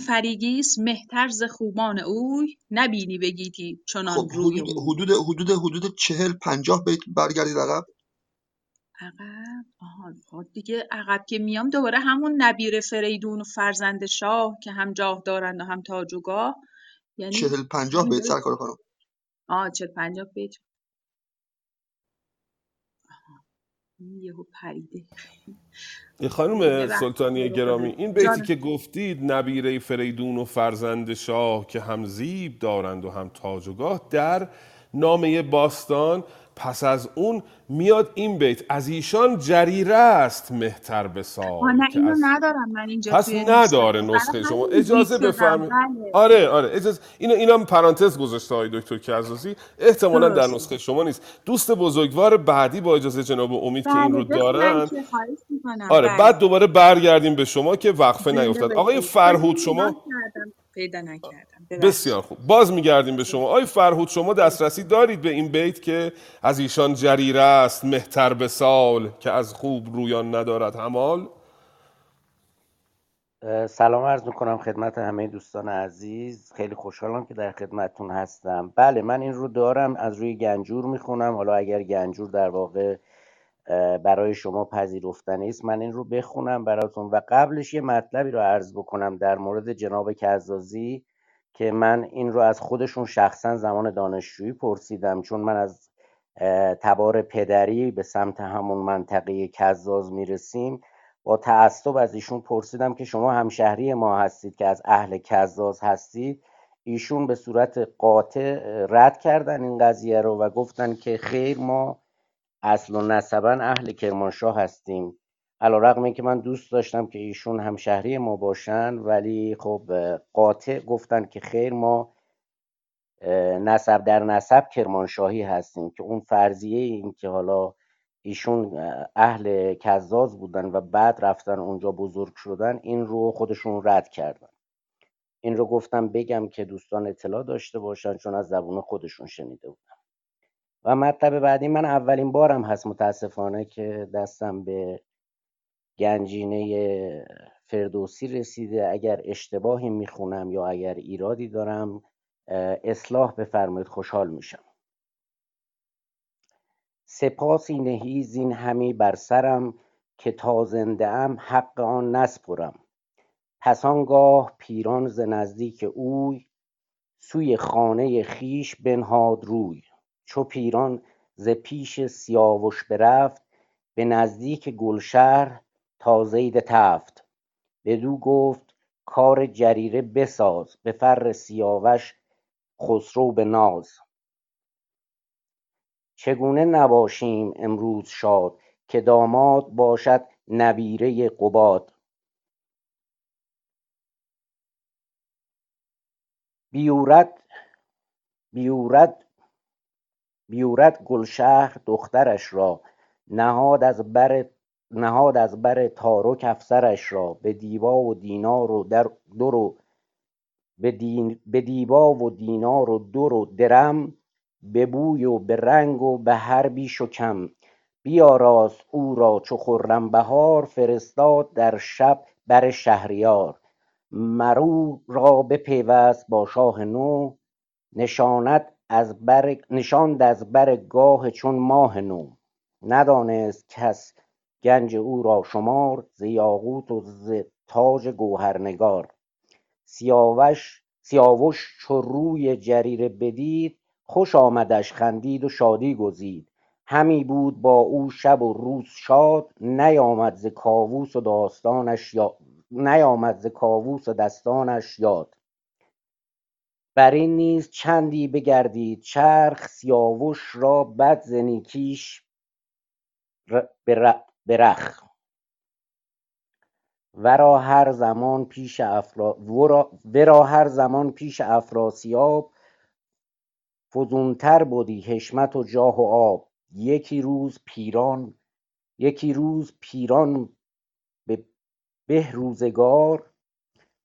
Speaker 13: فریگیس مهتر ز خوبان اوی نبینی به گیتی
Speaker 8: خب
Speaker 13: چنان روی
Speaker 8: حدود حدود حدود چهل پنجاه بیت برگردید عقب.
Speaker 13: عقب. آها خب دیگه عقب که میام دوباره همون نبیر فریدون و فرزند شاه که هم جاه دارند و هم تاج و گاه. یعنی
Speaker 8: چهل پنجاه بیت سرکار خانم
Speaker 13: آه چه پنجاه بیت. یهو پریده.
Speaker 3: خانم
Speaker 13: ببخشید.
Speaker 3: سلطانی گرامی این بیتی
Speaker 13: جان
Speaker 3: که گفتید نبیره فریدون و فرزند شاه که هم زیب دارند و هم تاج و گاه در نامه باستان پس از اون میاد این بیت. از ایشان جریره است مهتر به
Speaker 13: نه اینو
Speaker 3: از
Speaker 13: ندارم من اینجا
Speaker 3: پس نداره نسخه شما. اجازه بفرمایید.
Speaker 13: بله.
Speaker 3: آره آره. اجازه اینو اینم پرانتز گذاشته های دکتر کرزازی احتمالا در نسخه شما نیست. دوست بزرگوار بعدی با اجازه جناب امید که این
Speaker 13: بله
Speaker 3: رو دارن. آره
Speaker 13: بله.
Speaker 3: بعد دوباره برگردیم به شما که وقفه نیفتد آقای فرهود شما
Speaker 13: پیدا نکردم.
Speaker 3: بسیار خوب. باز میگردیم به شما. آقای فرهود شما دسترسی دارید به این بیت که از ایشان جریره است مهتر به سال که از خوب رویان ندارد همال؟
Speaker 14: سلام عرض می‌کنم خدمت همه دوستان عزیز. خیلی خوشحالم که در خدمتتون هستم. بله من این رو دارم از روی گنجور می‌خونم. حالا اگر گنجور در واقع برای شما پذیرفتنی است. من این رو بخونم براتون و قبلش یه مطلبی رو عرض بکنم در مورد جناب کزازی که من این رو از خودشون شخصا زمان دانشجویی پرسیدم چون من از تبار پدری به سمت همون منطقه کزاز می‌رسیم. با تعصب از ایشون پرسیدم که شما همشهری ما هستید که از اهل کزاز هستید. ایشون به صورت قاطع رد کردن این قضیه رو و گفتن که خیر ما اصل و نسبا اهل کرمانشاه هستیم. علیرغم اینکه من دوست داشتم که ایشون همشهری ما باشن ولی خب قاطع گفتن که خیر ما نسب در نسب کرمانشاهی هستیم که اون فرضیه این که حالا ایشون اهل کزاز بودن و بعد رفتن اونجا بزرگ شدن این رو خودشون رد کردن. این رو گفتم بگم که دوستان اطلاع داشته باشن چون از زبون خودشون شنیده بودم. و مطلب بعدی من اولین بارم هست متاسفانه که دستم به گنجینه فردوسی رسیده. اگر اشتباهی می‌خونم یا اگر ایرادی دارم اصلاح بفرمایید خوشحال میشم. سپاسی نهی زین همی بر سرم که تا زنده ام حق آن نسپرم. پس آنگاه پیران ز نزدیک اوی سوی خانه خویش بنهاد روی. چو پیران ز پیش سیاوش برفت به نزدیک گلشهر تا زید تفت. بدو گفت کار جریره بساز به فر سیاوش خسرو به ناز. چگونه نباشیم امروز شاد که داماد باشد نبیره قباد؟ بیورد بیورد بیورد گلشهر دخترش را نهاد از بر نهاد از بر تارک افسرش را. به دیبا و دینار و در در و به, دین به دیبا و دینار و در و درم به بوی و به رنگ و به هر بیش و کم. بیاراست او را چو خرم بهار فرستاد در شب بر شهریار. مر او را بپیوست با شاه نو نشاند از بر گاه چون ماه نو. ندانست کس گنج او را شمار ز یاقوت و ز تاج گوهرنگار. سیاوش سیاوش چو روی جریره بدید خوش آمدش خندید و شادی گزید. همی بود با او شب و روز شاد نیامد ز کاووس و داستانش یا نیامد ز کاووس و دستانش یاد. بر این نیز چندی بگردید چرخ سیاوش را بد ز نیکیش ر- به ر- به رخ ورا هر زمان پیش افرا ورا, هر زمان پیش افراسیاب فزونتر بدی حشمت و جاه و آب. یکی روز پیران یکی روز پیران به به روزگار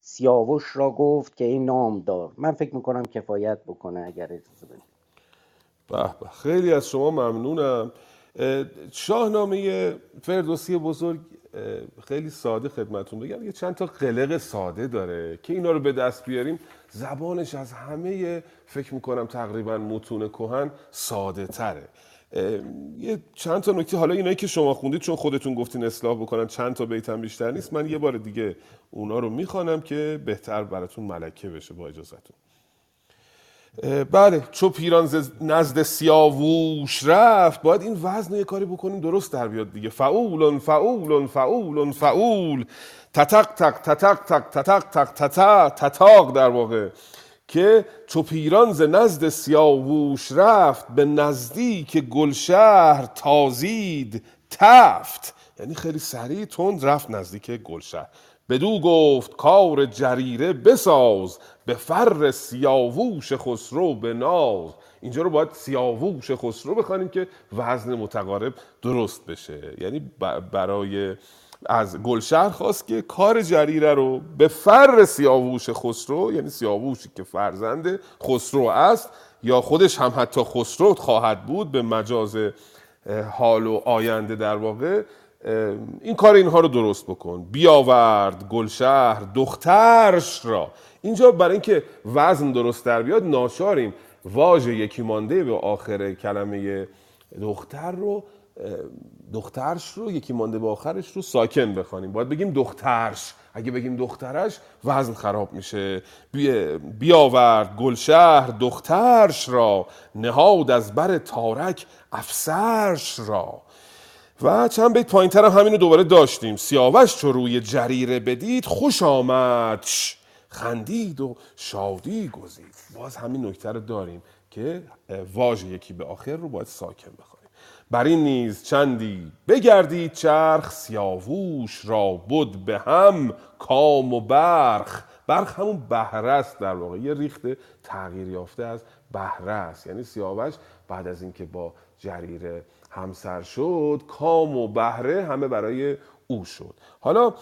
Speaker 14: سیاوش را گفت که این نام دار. من فکر می‌کنم کفایت بکنه اگر اجازه بدید
Speaker 3: به به خیلی از شما ممنونم. اه، شاهنامه فردوسی بزرگ خیلی ساده خدمتون بگم. یه چند تا قلق ساده داره که اینا رو به دست بیاریم. زبانش از همه فکر می‌کنم تقریبا متون کهن ساده تره. یه چند تا نکته. حالا اینایی که شما خوندید چون خودتون گفتین اصلاح بکنن چند تا بیتم بیشتر نیست. من یه بار دیگه اونا رو می‌خوانم که بهتر براتون ملکه بشه با اجازتون بله چو پیران نزد سیاووش رفت. باید این وزن یه کاری بکنیم درست در بیاد دیگه. فعولن فعولن فعولن فعول. تتق تق تتق تق تتق تق تتق تتاق در واقع. که چو پیران ز نزد سیاووش رفت به نزدیک گلشهر تازید تفت. یعنی خیلی سریع تند رفت نزدیک گلشهر. بدو گفت کار جریره بساز به فر سیاووش خسرو به ناز. اینجا رو باید سیاووش خسرو بخوانیم که وزن متقارب درست بشه. یعنی برای از گلشهر خواست که کار جریره رو به فر سیاووش خسرو یعنی سیاووشی که فرزند خسرو است یا خودش هم حتی خسرو خواهد بود به مجاز حال و آینده در واقع این کار اینها رو درست بکن. بیاورد گلشهر دخترش را. اینجا برای اینکه وزن درست در بیاد ناشاریم واژه یکی مانده به آخر کلمه دختر رو دخترش رو یکی مانده به آخرش رو ساکن بخوانیم. باید بگیم دخترش. اگه بگیم دخترش وزن خراب میشه. بیاورد گلشهر دخترش را. نهاد از بر تارک افسرش را. و چند بیت پایین هم همینو دوباره داشتیم. سیاوش چو روی جریره بدید خوش آمد. خندید و شادی گزید. باز همین نکته رو داریم که واژه یکی به آخر رو باید ساکن بخوریم بر این نیز چندی بگردید چرخ سیاووش را بود به هم کام و برخ. برخ همون بهره است در واقع. یه ریخت تغییر یافته از بهره است یعنی سیاوش بعد از اینکه با جریره همسر شد کام و بهره همه برای او شد. حالا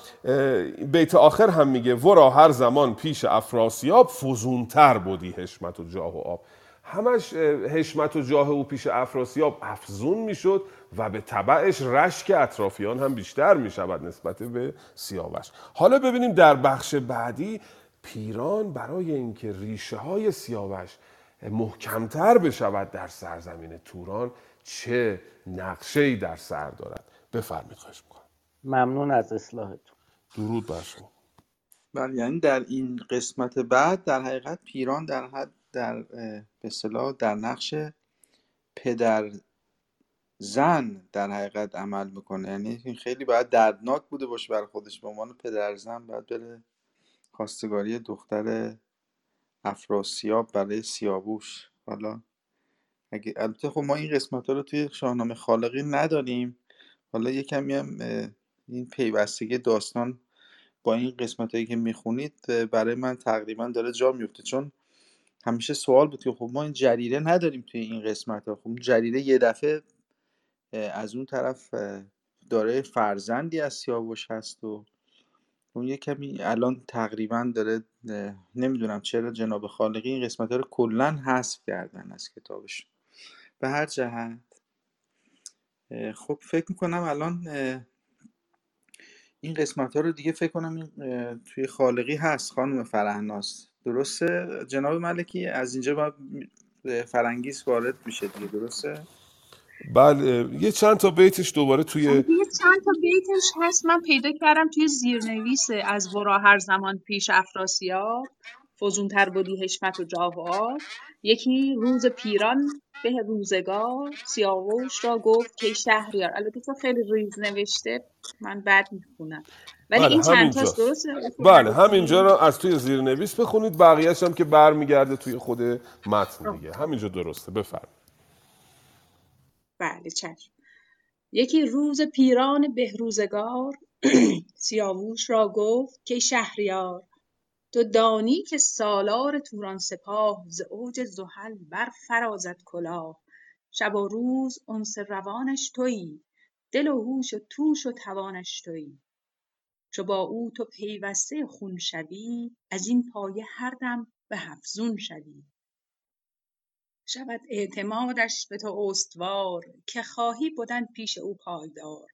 Speaker 3: بیت آخر هم میگه ورا هر زمان پیش افراسیاب فزونتر بودی حشمت و جاه و آب. همش حشمت و جاه او پیش افراسیاب افزون می‌شد و به طبعش رشک اطرافیان هم بیشتر می‌شود نسبت به سیاوش. حالا ببینیم در بخش بعدی پیران برای اینکه ریشه های سیاوش محکمتر بشود در سرزمین توران چه نقشه در سر دارد؟ بفرمید خواهش می‌کنم.
Speaker 14: ممنون از اصلاحتون.
Speaker 3: درود بر شما.
Speaker 1: بله یعنی در این قسمت بعد در حقیقت پیران در حد در به در نقش پدر زن در حقیقت عمل می‌کنه. یعنی خیلی باید دردناک بوده باشه برای خودش. به عنوان پدر زن باید بره خواستگاری دختر افراسیاب برای سیاووش. حالا اگه البته خب ما این قسمت ها رو توی شاهنامه خالقی نداریم. حالا یه کمی هم این پیوستگی داستان با این قسمت هایی که می‌خونید برای من تقریبا داره جا میفته چون همیشه سوال بود که خب ما این جریره نداریم توی این قسمت ها خب جریره یه دفعه از اون طرف داره فرزندی از سیاوش هست و اون یه کمی الان تقریبا داره نمی‌دونم چرا جناب خالقی این قسمت ها رو کلا حذف کردن از کتابش. به هر جهت خب فکر می‌کنم الان این قسمت ها رو دیگه فکر کنم توی خالقی هست خانم فرهناس درسته؟ جناب ملکی از اینجا باید فرنگیس وارد میشه دیگه درسته؟
Speaker 3: بله یه چند تا بیتش دوباره توی
Speaker 13: یه چند تا بیتش هست. من پیدا کردم توی زیرنویس از ورا هر زمان پیش افراسیاب. فزونتر بودی حشمت و و یکی روز پیران به روزگار سیاوش را گفت که شهریار البته تو خیلی ریز نوشته من بد می‌خونم. ولی
Speaker 3: بله
Speaker 13: این چند
Speaker 3: همینجا.
Speaker 13: درسته؟
Speaker 3: بله همینجا رو از توی زیرنویس بخونید بقیهش هم که برمیگرده توی خود متن دیگه. همینجا درسته بفرمایید.
Speaker 13: بله چشم. یکی روز پیران بهروزگار سیاووش را گفت که شهریار تو دانی که سالار توران سپاه ز اوج زحل فرازد کلاه. شب و روز انس روانش تویی دل و هوش و توش و توانش تویی. چو با او تو پیوسته خون شوی از این پایه هر دم به افزون شوی. شود اعتمادش به تو استوار که خواهی بودن پیش او پایدار.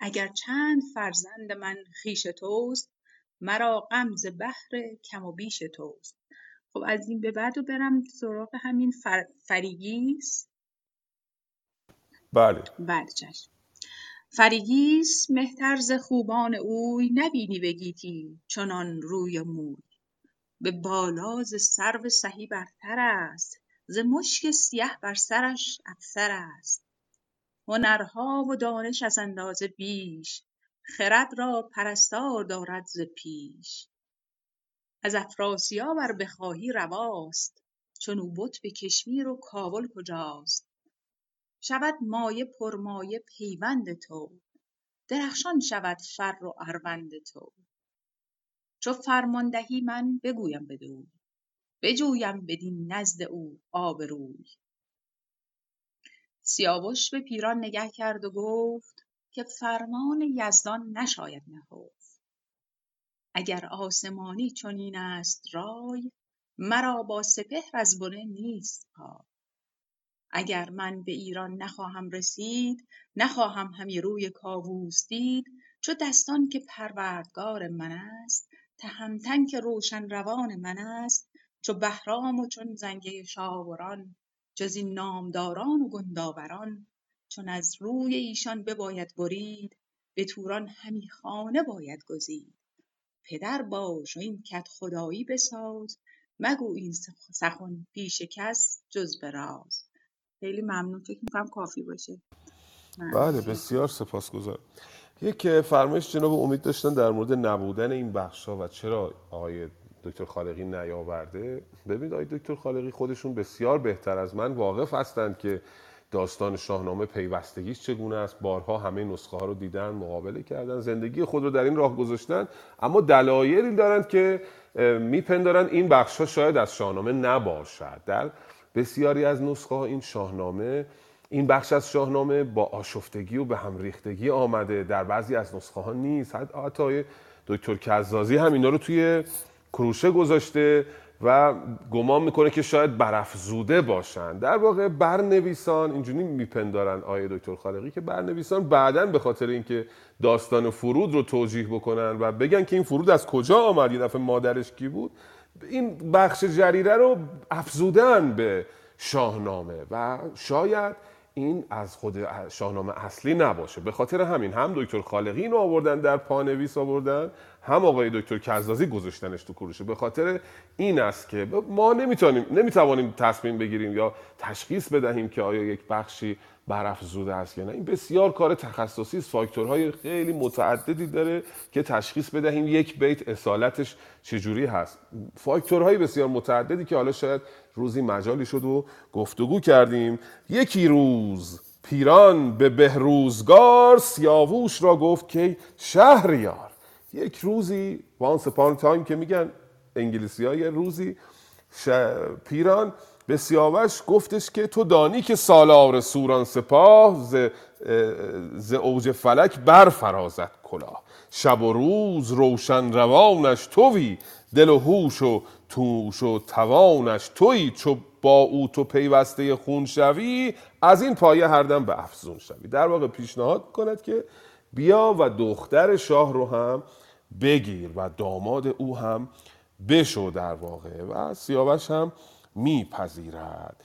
Speaker 13: اگر چند فرزند من خویش توست مرا غم ز بهر کم و بیش توست. خب از این به بعد و برم سراغ همین فر... فریگیس.
Speaker 3: بله.
Speaker 13: بله چشم. فریگیس مهتر ز خوبان اوی نبینی به گیتی چنان روی و موی. به بالا ز سرو سهی برتر است ز مشک سیه بر سرش افسر است. هنرها و دانش از اندازه بیش خرد را پرستار دارد ز پیش. از افراسیاب ار بخواهی رواست چنو بت به کشمیر و کابل کجاست. شود مایه پرمایه پیوند تو درخشان شود فر و اروند تو. چو فرمان دهی من بگویم بدوی بجویم بدین نزد او آب روی سیاوش به پیران نگه کرد و گفت که فرمان یزدان نشاید نهفت. اگر آسمانی چنین است رای مرا با سپهر از بنه نیست پای. اگر من به ایران نخواهم رسید نخواهم همی روی کاووس دید چو دستان که پروردگار من است تهمتن که روشن روان من است چو بهرام و چون زنگه شاوران جز این نامداران و گندآوران چون از روی ایشان بباید برید به توران همی خانه باید گزید. پدر باش و این کدخدایی بساز مگو این سخن پیش کس جز به راز. خیلی ممنون فکر می‌کنم کافی باشه.
Speaker 3: بله بسیار سپاسگزارم. یک فرمایش جناب امید داشتن در مورد نبودن این بخش و چرا آقای دکتر خالقی نیاورده. ببینید آقای دکتر خالقی خودشون بسیار بهتر از من واقف هستند که داستان شاهنامه پیوستگیش چگونه است؟ بارها همه نسخه ها رو دیدن مقابله کردن زندگی خود رو در این راه گذاشتن اما دلایلی دارند که میپندارند این بخش ها شاید از شاهنامه نباشد. در بسیاری از نسخه ها این شاهنامه این بخش از شاهنامه با آشفتگی و به هم ریختگی آمده. در بعضی از نسخه ها نیست. حتی دکتر کزازی هم اینا رو توی کروشه گذاشته. و گمان می‌کنه که شاید برافزوده باشن. در واقع برنویسان اینجوری میپندارن آیه دکتر خالقی که برنویسان بعدا به خاطر اینکه داستان فرود رو توجیه بکنن و بگن که این فرود از کجا آمد یه دفعه مادرش کی بود این بخش جریره رو افزودن به شاهنامه. و شاید این از خود شاهنامه اصلی نباشه. به خاطر همین هم دکتر خالقی اینو آوردن در پانویس آوردن هم آقای دکتر کزازی گذاشتنش تو کروشه به خاطر این است که ما نمی‌تونیم نمی‌توانیم تصمیم بگیریم یا تشخیص بدهیم که آیا یک بخشی برافزوده است یا نه. این بسیار کار تخصصی است. فاکتورهای خیلی متعددی داره که تشخیص بدهیم. یک بیت اصالتش چجوری هست. فاکتورهای بسیار متعددی که حالا شاید روزی مجالی شد و گفتگو کردیم. یکی روز پیران به بهروزگار سیاووش را گفت که شهریار. یک روزی وانس پان تایم که میگن انگلیسی های روزی پیران به سیاوش گفتش که تو دانی که سالار سوران سپاه ز, ز اوج فلک برفرازد کلاه. شب و روز روشن روانش توی دل و هوش و توش و توانش توی. چو با او تو پیوسته خون شوی از این پایه هر دم به افزون شوی. در واقع پیشنهاد کند که بیا و دختر شاه رو هم بگیر و داماد او هم بشو در واقع و سیاوش هم میپذیرد.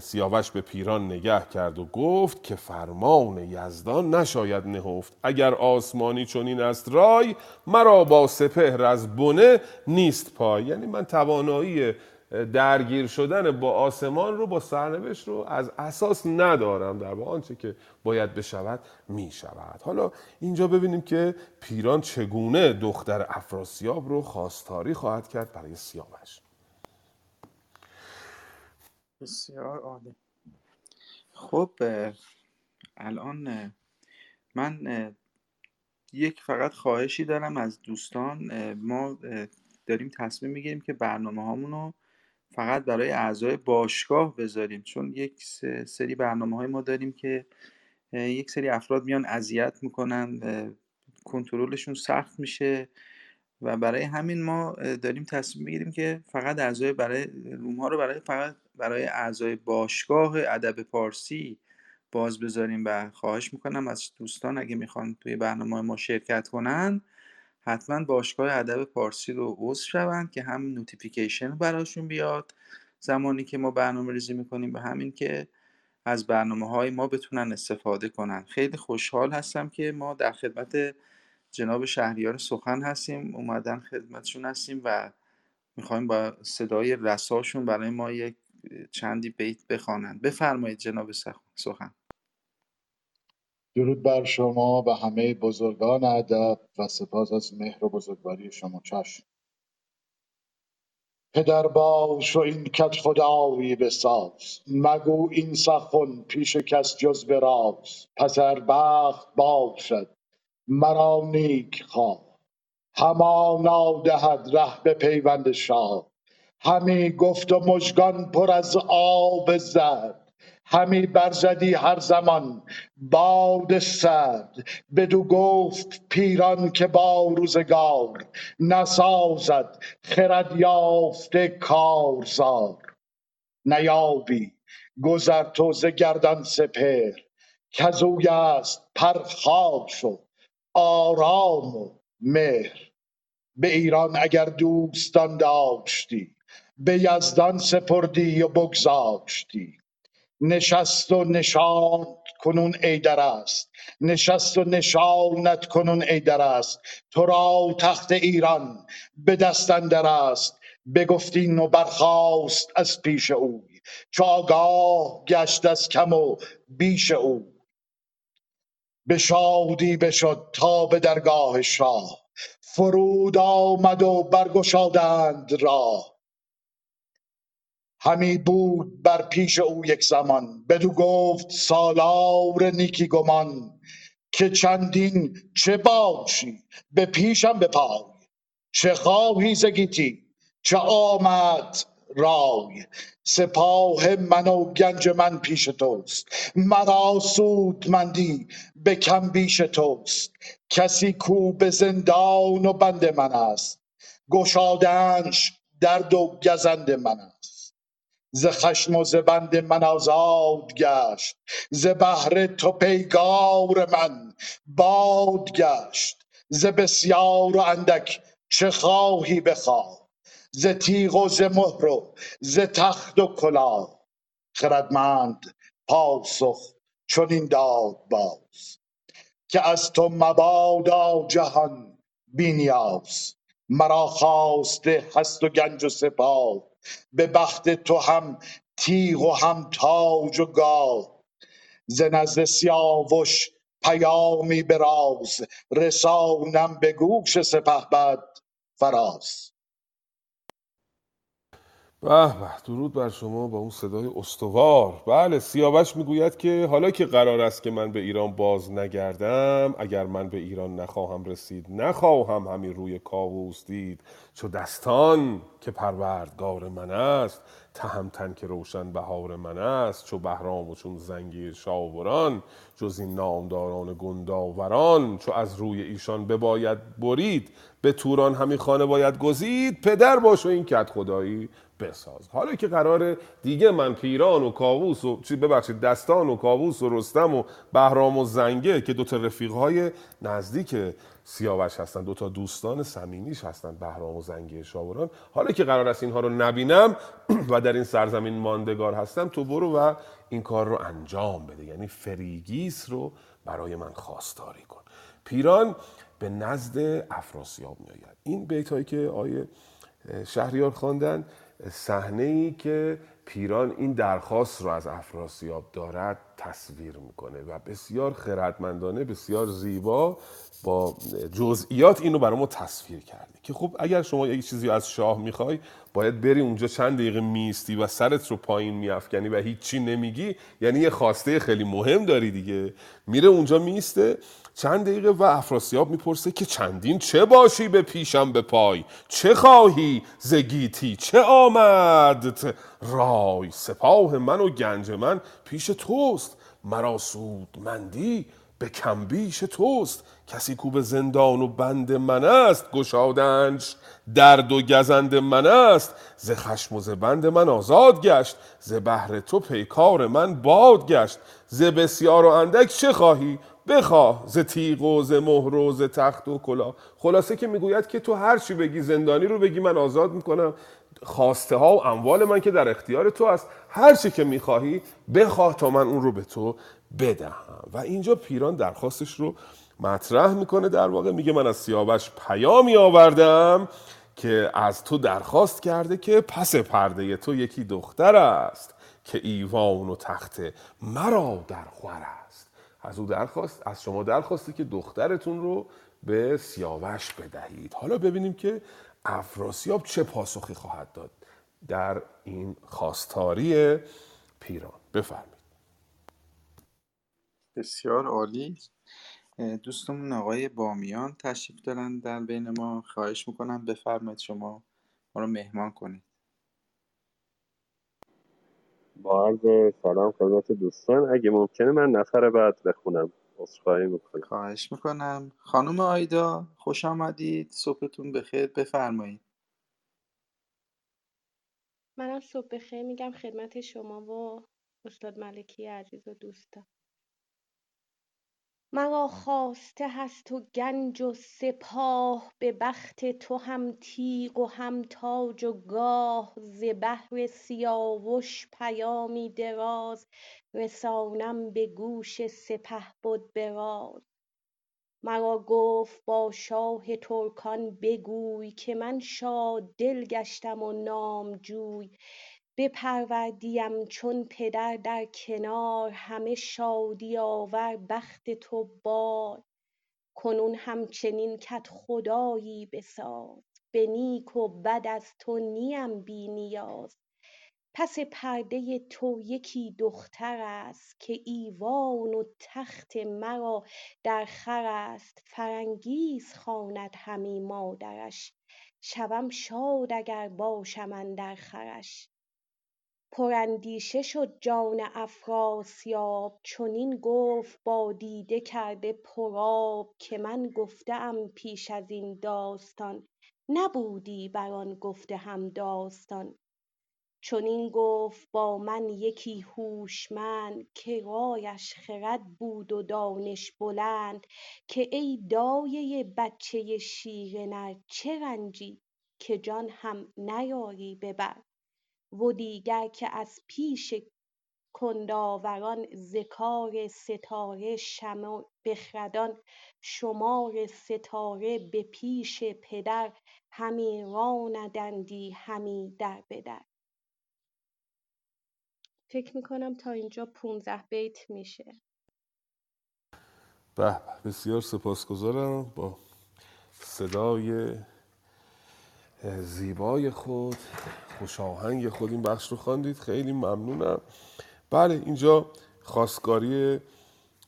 Speaker 3: سیاوش به پیران نگه کرد و گفت که فرمان یزدان نشاید نهفت. اگر آسمانی چنین است رای مرا با سپهر از بنه نیست پای. یعنی من توانایی درگیر شدن با آسمان رو با سرنوشت رو از اساس ندارم در با آنچه که باید بشود می شود حالا اینجا ببینیم که پیران چگونه دختر افراسیاب رو خواستاری خواهد کرد برای سیاوش.
Speaker 1: بسیار عالی. خب الان من یک فقط خواهشی دارم از دوستان ما داریم تصمیم می‌گیریم که برنامه هامونو فقط برای اعضای باشگاه بذاریم چون یک سری برنامه های ما داریم که یک سری افراد میان اذیت می‌کنن کنترلشون سخت میشه و برای همین ما داریم تصمیم می‌گیریم که فقط اعضای برای room ها رو برای فقط برای اعضای باشگاه ادب پارسی باز بذاریم و خواهش می‌کنم از دوستان اگه می‌خوان توی برنامه ما شرکت کنن حتما باشگاه ادب پارسی رو عضو شوند که هم notification براشون بیاد. زمانی که ما برنامه ریزی می‌کنیم و همین که از برنامه های ما بتونن استفاده کنن. خیلی خوشحال هستم که ما در خدمت جناب شهریار سخن هستیم. اومدن خدمتشون هستیم و می‌خوایم با صدای رساشون برای ما یک چندی بیت بخوانند بفرمایید جناب سخن.
Speaker 15: درود بر شما و همه بزرگان ادب و سپاس از مهر و بزرگواری شما. چشم. پدر باش و این کت خدایی بساز. مگو این سخن پیش کس جز به پسر بخت باشد مرا نیک خواه. همانا دهد ره به پیوند شاه. همی گفت و مژگان پر از آب زرد. همی برزدی هر زمان. باد سرد بدو گفت پیران که با روزگار نسازد خرد یافته کارزار. نیابی گذر تو ز گردان سپهر کزوی است پرخاش و آرام و مهر. به ایران اگر دوستان داشتی به یزدان سپردی و بگذاشتی. نشست و نشان کنون ایدر است. نشست و نشانت کنون ایدر است. تو را تخت ایران به دست اندر است. بگفتین و برخاست از پیش اوی چو آگاه گشت از کم و بیش او. به شادی بشد تا به درگاه شاه. فرود آمد و برگشادند راه. همی بود بر پیش او یک زمان. بدو گفت سالار نیکی گمان که چندین چه باشی؟ به پیشم بپای. چه خواهی ز گیتی؟ چه آمد رای؟ سپاه من و گنج من پیش توست. مرا سودمندی به کم بیش توست. کسی کو به زندان و بند من است. گشادنش درد و گزند من است. ز خشم و ز بند من آزاد گشت ز بهر تو پیگار من باد گشت. ز بسیار و اندک چه خواهی بخواه؟ ز تیغ و ز مهر و ز تخت و کلاه. خردمند پاسخ چنین داد باز که از تو مبادا جهان بی مرا خواسته هست و گنج و سپاه. به بخت تو هم تیغ و هم تاج و گاه ز نزد سیاوش پیامی به راز رسانم به گوش سپهبد فراز.
Speaker 3: به به درود بر شما با اون صدای استوار. بله سیاوش می‌گوید که حالا که قرار است که من به ایران باز نگردم اگر من به ایران نخواهم رسید نخواهم همین روی کاووس دید. چو دستان که پروردگار من است تهمتن که روشن بهار من است چو بهرام و چون زنگی شاوران جز این نامداران گنداوران چو از روی ایشان بباید برید به توران همی خانه باید گزید پدر باش و این کت خدایی بساز. حالا که قرار دیگه من پیران و کاووس و چی ببخشید دستان و کاووس و رستم و بهرام و زنگه که دوتا رفیقهای نزدیک سیاوش هستن. دوتا دوستان صمیمیش هستن بهرام و زنگه شاوران. حالا که قرار است اینها رو نبینم و در این سرزمین ماندگار هستم تو برو و این کار رو انجام بده. یعنی فریگیس رو برای من خواستاری کن. پیران به نزد افراسیاب میآید. این بیت هایی که آیه شهریار خواندن صحنه ای که پیران این درخواست رو از افراسیاب دارد تصویر می‌کنه و بسیار خردمندانه بسیار زیبا با جزئیات اینو برای ما تصویر کرده که خب اگر شما یک چیزی از شاه می‌خوای باید بری اونجا چند دقیقه میستی و سرت رو پایین میافکنی و هیچی نمیگی. یعنی یه خواسته خیلی مهم داری دیگه. میره اونجا میسته چند دقیقه و افراسیاب می‌پرسه که چندین چه باشی به پیشم به پای؟ چه خواهی؟ زگیتی چه آمد؟ رای سپاه من و گنج من پیش توست. مرا سودمندی به کمبیش توست. کسی کو به زندان و بند من است گشادنش درد و گزند من است. ز خشم و ز بند من آزاد گشت ز بهر تو پیکار من باد گشت. ز بسیار و اندک چه خواهی؟ بخواه ز تیغ و ز مهر و ز تخت و کلاه خلاصه که می‌گوید که تو هر چی بگی زندانی رو بگی من آزاد می‌کنم. خواسته ها و اموال من که در اختیار تو است. هر چی که می‌خواهی بخواه تا من اون رو به تو بدهم. و اینجا پیران درخواستش رو مطرح می‌کنه در واقع. میگه من از سیاوش پیامی آوردم که از تو درخواست کرده که پس پرده تو یکی دختر است که ایوان و تخت مرا در خور است. از او درخواست از شما درخواسته که دخترتون رو به سیاوش بدهید. حالا ببینیم که افراسیاب چه پاسخی خواهد داد در این خواستاری پیران. بفرمایید.
Speaker 1: بسیار عالی. دوستمون آقای بامیان تشریف دارن در بین ما. خواهش می‌کنم بفرمایید شما ما رو مهمان کنید.
Speaker 16: با عرض سلام خدمت دوستان. اگه ممکنه من نفر بعد بخونم. عذرخواهی می‌کنم.
Speaker 1: خواهش می‌کنم. خانم آیدا خوش آمدید. صبحتون بخیر. بفرمایید.
Speaker 6: منم صبح بخیر. میگم خدمت شما و استاد ملکی عزیز و دوستان. مرا خواسته هست و گنج و سپاه به بخت تو هم تیغ و هم تاج و گاه ز بهر سیاوش پیامی دراز رسانم به گوش سپهبد به راز مرا گفت با شاه ترکان بگوی که من شاددل گشتم و نامجوی بپروردیم چون پدر در کنار همه شادی آور بخت تو باد. کنون همچنین کدخدایی بساز به نیک و بد از تو نیم بی نیاز. پس پرده تو یکی دختر است که ایوان و تخت مرا در خور است. فرانگیز خواند همی مادرش. شوم شاد اگر باشم اندر خورش پراندیشه شد جان افراسیاب چنین گفت با دیده کرده پرآب که من گفته ام پیش از این داستان. نبودی بر آن گفته هم داستان. چنین گفت با من یکی هوشمند که رایش خرد بود و دانش بلند که ای دایه بچه شیر نر چه رنجی که جان هم نیاری به بر. و دیگر که از پیش کندآوران ز کار ستاره بخردان شمار ستاره به پیش پدر همی راندندی همی در به در. فکر می‌کنم تا اینجا 15 بیت میشه.
Speaker 3: به بسیار سپاسگزارم با صدای زیبای خود. خوش آهنگ خود این بخش رو خواندید. خیلی ممنونم. بله اینجا خواستگاری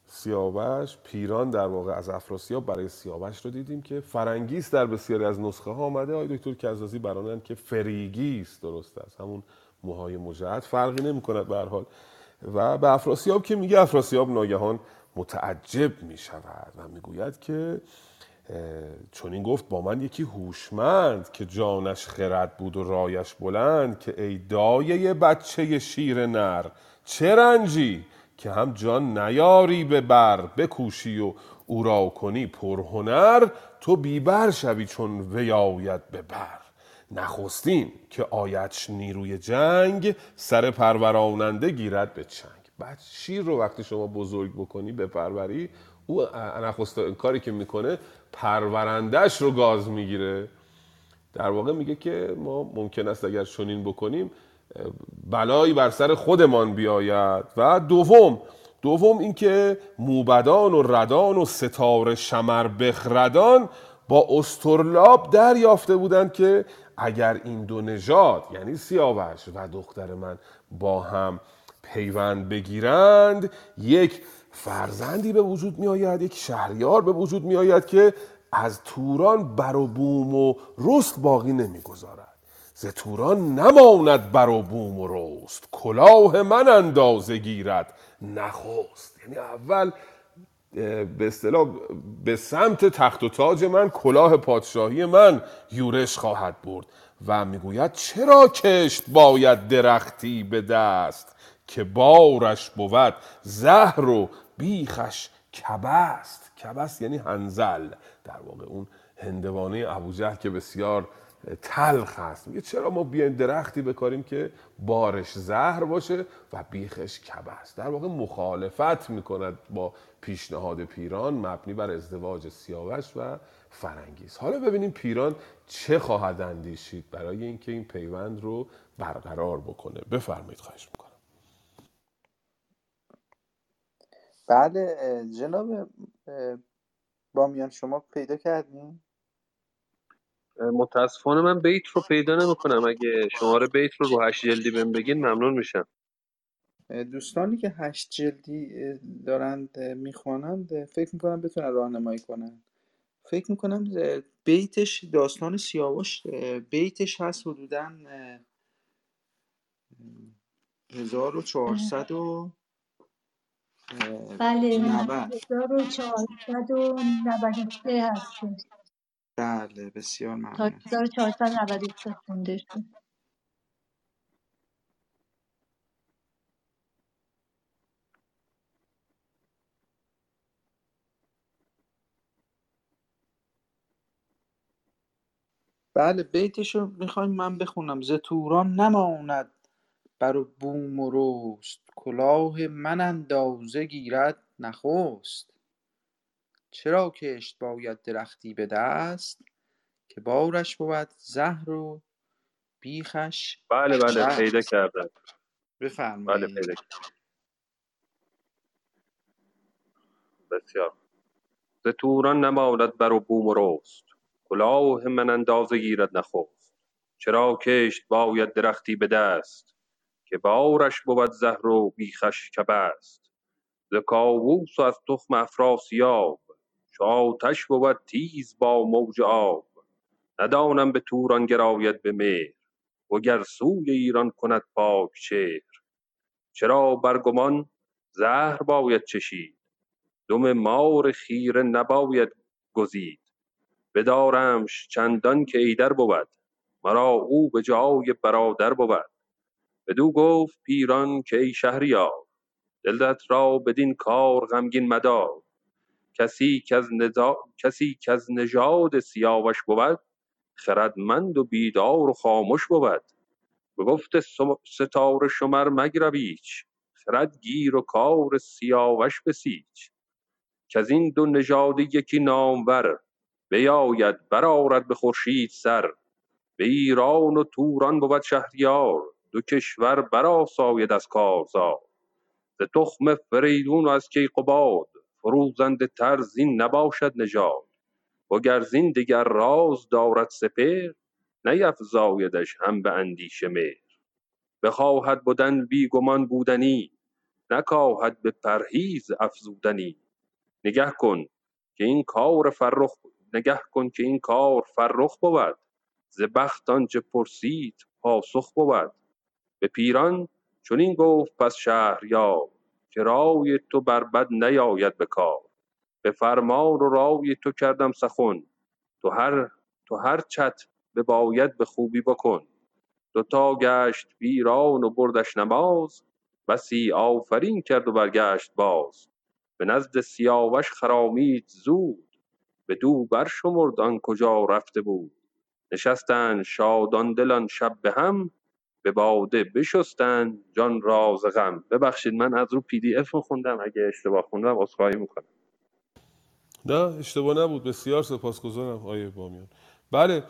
Speaker 3: سیاوش پیران در واقع از افراسیاب برای سیاوش رو دیدیم که فرنگیس در بسیاری از نسخه ها آمده. آقای دکتر کزازی برانن که فریگیس درست است. همون موهای مجعد فرقی نمی کند به حال. و به افراسیاب که میگه افراسیاب ناگهان متعجب می شود و می‌گوید که چون این گفت با من یکی هوشمند که جانش خرد بود و رایش بلند که ای دایه بچه شیر نر چه رنجی که هم جان نیاری به بر بکوشی و او را کنی پرهنر تو بیبر شوی چون وی آید به بر. نخستین که آیدش نیروی جنگ سر پروراننده گیرد به چنگ. بعد شیر رو وقتی شما بزرگ بکنی به پروری او نخست کاری که می‌کنه پرورندهش رو گاز می‌گیره. در واقع میگه که ما ممکن است اگر چنین بکنیم بلایی بر سر خودمان بیاید. و دوم دوم اینکه موبدان و ردان و ستاره شمر بخردان با استرلاب دریافته بودند که اگر این دو نژاد یعنی سیاوش و دختر من با هم پیوند بگیرند یک فرزندی به وجود می آید یک شهریار به وجود می آید که از توران بر و بوم و رست باقی نمی‌گذارد. ز توران نماند بر و بوم و رست. کلاه من اندازه گیرد نخست. یعنی اول به اصطلاح به سمت تخت و تاج من کلاه پادشاهی من یورش خواهد برد و می‌گوید چرا کشت باید درختی به دست که بارش بود زهر و بیخش کبست. کبست یعنی هنزل در واقع اون هندوانه ابوجهل که بسیار تلخ هست میگه چرا ما بیایم درختی بکاریم که بارش زهر باشه و بیخش کبست؟ در واقع مخالفت می‌کند با پیشنهاد پیران مبنی بر ازدواج سیاوش و فرنگیز. حالا ببینیم پیران چه خواهد اندیشید برای اینکه این پیوند رو برقرار بکنه. بفرمایید خواهش می‌کنم.
Speaker 1: بله جناب بامیان شما پیدا کردین
Speaker 16: متاسفانه من بیت رو پیدا نمی‌کنم. اگه شماره بیت رو رو هشت جلدی بهم بگین ممنون میشم.
Speaker 1: دوستانی که هشت جلدی دارند می‌خوانند فکر می‌کنم بتونن راهنمایی کنن. فکر می‌کنم بیتش داستان سیاوش بیتش هست حدودا 1400 و
Speaker 2: بله
Speaker 1: 90
Speaker 2: 1493 هستش
Speaker 1: بله بسیار
Speaker 2: تا
Speaker 1: ممنون
Speaker 2: 1493 خونده شد
Speaker 1: بله بیتشو می‌خوایم من بخونم. ز توران نماند بر بوم و رست. کلاه من اندازه گیرد نخست. چرا کشت باید درختی به دست؟ که بارش بود زهر و بیخش
Speaker 16: بله بله پیدا
Speaker 1: شست
Speaker 16: کردم بله
Speaker 1: بفرمایید
Speaker 16: پیدا کردم. بسیار. ز توران نماند بر و بوم و رست. کلاه من اندازه گیرد نخست. چرا کشت باید درختی به دست؟ که بارش بود زهر و بیخش کبست. ز کاووس و از تخم افراسیاب چو آتش بود تیز با موج آب. ندانم به توران گراید به مهر وگر سوی ایران کند پاک چهر. چرا بر گمان زهر باید چشید؟ دم مار خیره نباید گزید. بدارمش چندان که ایدر بود مرا او به جای برادر بود. بدو گفت پیران که ای شهریار دلت را بدین کار غمگین مدار. کسی کز نزا... کسی کز نژاد سیاوش بود خردمند و بیدار و خامش بود. به گفت ستاره شمر مگرو ایچ خرد گیر و کار سیاوش بسیچ. کز این دو نژاد یکی نامور بیاید برآرد به خورشید سر. به ایران و توران بود شهریار. دو کشور برآساید از کارزار. ز تخم فریدون و از کیقباد فروزنده تر زین نباشد نژاد. وگر زین دگر راز دارد سپهر نیفزایدش هم به اندیشه مهر. بخواهد بدن بی گمان بودنی نکاهد به پرهیز افزودنی. نگه کن که این کار فرخ نگه کن که این کار فرخ بود. ز بخت آنچه پرسید پاسخ بود. به پیران چنین گفت پس شهریار که رای تو بر بد نیاید به کار. به فرمان و رای تو کردم سخن. تو هر تو هر چت بباید به خوبی بکن. دوتا گشت پیران و بردش نماز. بسی آفرین کرد و برگشت باز. به نزد سیاوش خرامید زود. بدو برشمرد آن کجا رفته بود. نشستند شادان دلان شب به هم. به باده بشستند جان را ز غم. ببخشید من از رو پی دی اف خوندم. اگه اشتباه خوندم عذرخواهی می‌کنم.
Speaker 3: نه اشتباه نبود. بسیار سپاسگزارم. آیه بامیان. بله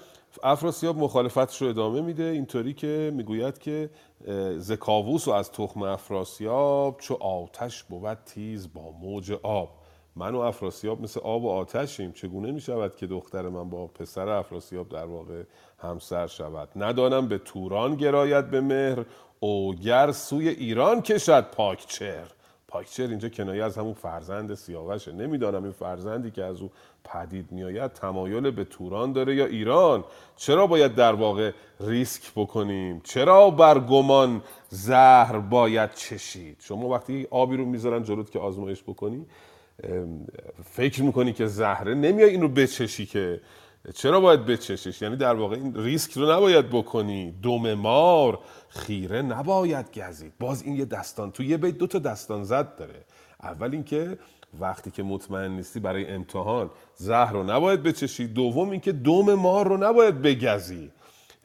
Speaker 3: افراسیاب مخالفتش رو ادامه میده. اینطوری که می‌گوید که اه، ز کاووس و از تخم افراسیاب چو آتش بود تیز با موج آب. من و افراسیاب مثل آب و آتشیم. چگونه می‌شود که دختر من با پسر افراسیاب در واقع همسر شود؟ ندانم به توران گراید به مهر اوگر سوی ایران کشد پاک چهر پاکچر اینجا کنایه از همون فرزند سیاوشه. نمی‌دانم این فرزندی که از او پدید میآید تمایل به توران داره یا ایران. چرا باید در واقع ریسک بکنیم؟ چرا بر گمان زهر باید چشید؟ شما وقتی آبی رو می‌ذارن جلوت که آزمایش بکنی فکر می‌کنی که زهره؟ نمیای این رو بچشی که چرا باید بچشش یعنی در واقع این ریسک رو نباید بکنی. دم مار خیره نباید گزید. باز این یه دستان تو یه بیت دو تا دستان زد داره. اول اینکه وقتی که مطمئن نیستی برای امتحان زهر رو نباید بچشی. دوم اینکه دم مار رو نباید بگزی.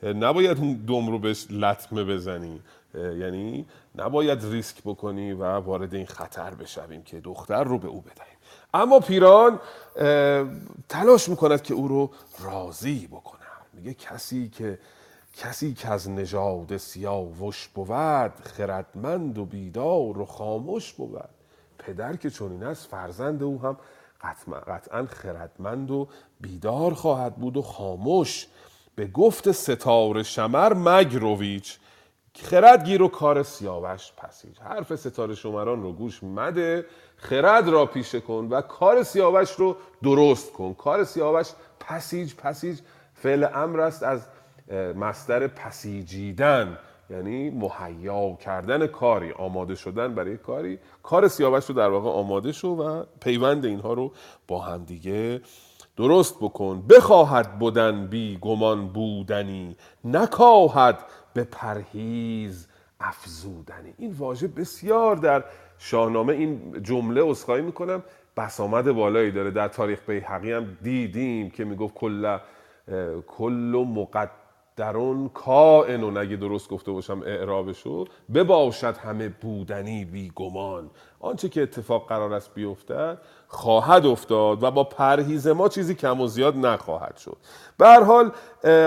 Speaker 3: نباید اون دم رو بهش لطمه بزنی. یعنی نباید ریسک بکنی و وارد این خطر بشویم که دختر رو به او بدهیم. اما پیران تلاش می‌کند که او رو راضی بکنه. میگه کسی که کسی که از نژاد سیاوش بود خردمند و بیدار و خاموش بود. پدر که چنین است فرزند او هم قطعا خردمند و بیدار خواهد بود و خاموش. به گفت ستاره شمر مگرویچ خرد گیر و کار سیاوش پسیج. حرف ستاره شمران رو گوش مده. خرد را پیشه کن و کار سیاوش رو درست کن. کار سیاوش پسیج پسیج فعل امر است از مصدر پسیجیدن یعنی مهیا کردن کاری آماده شدن برای کاری. کار سیاوش رو در واقع آماده شو و پیوند اینها رو با همدیگه درست بکن. بخواهد بودن بی گمان بودنی نکاهد به پرهیز افزودنی. این واژه بسیار در شاهنامه این جمله اصخایی می‌کنم. بسامد بالایی داره. در تاریخ بیهقی هم دیدیم که می‌گفت کل کل مقدرون کائن اگه درست گفته باشم اعرابشو بباشد همه بودنی بی گمان آنچه که اتفاق قرار است بیفتد خواهد افتاد و با پرهیز ما چیزی کم و زیاد نخواهد شد. به حال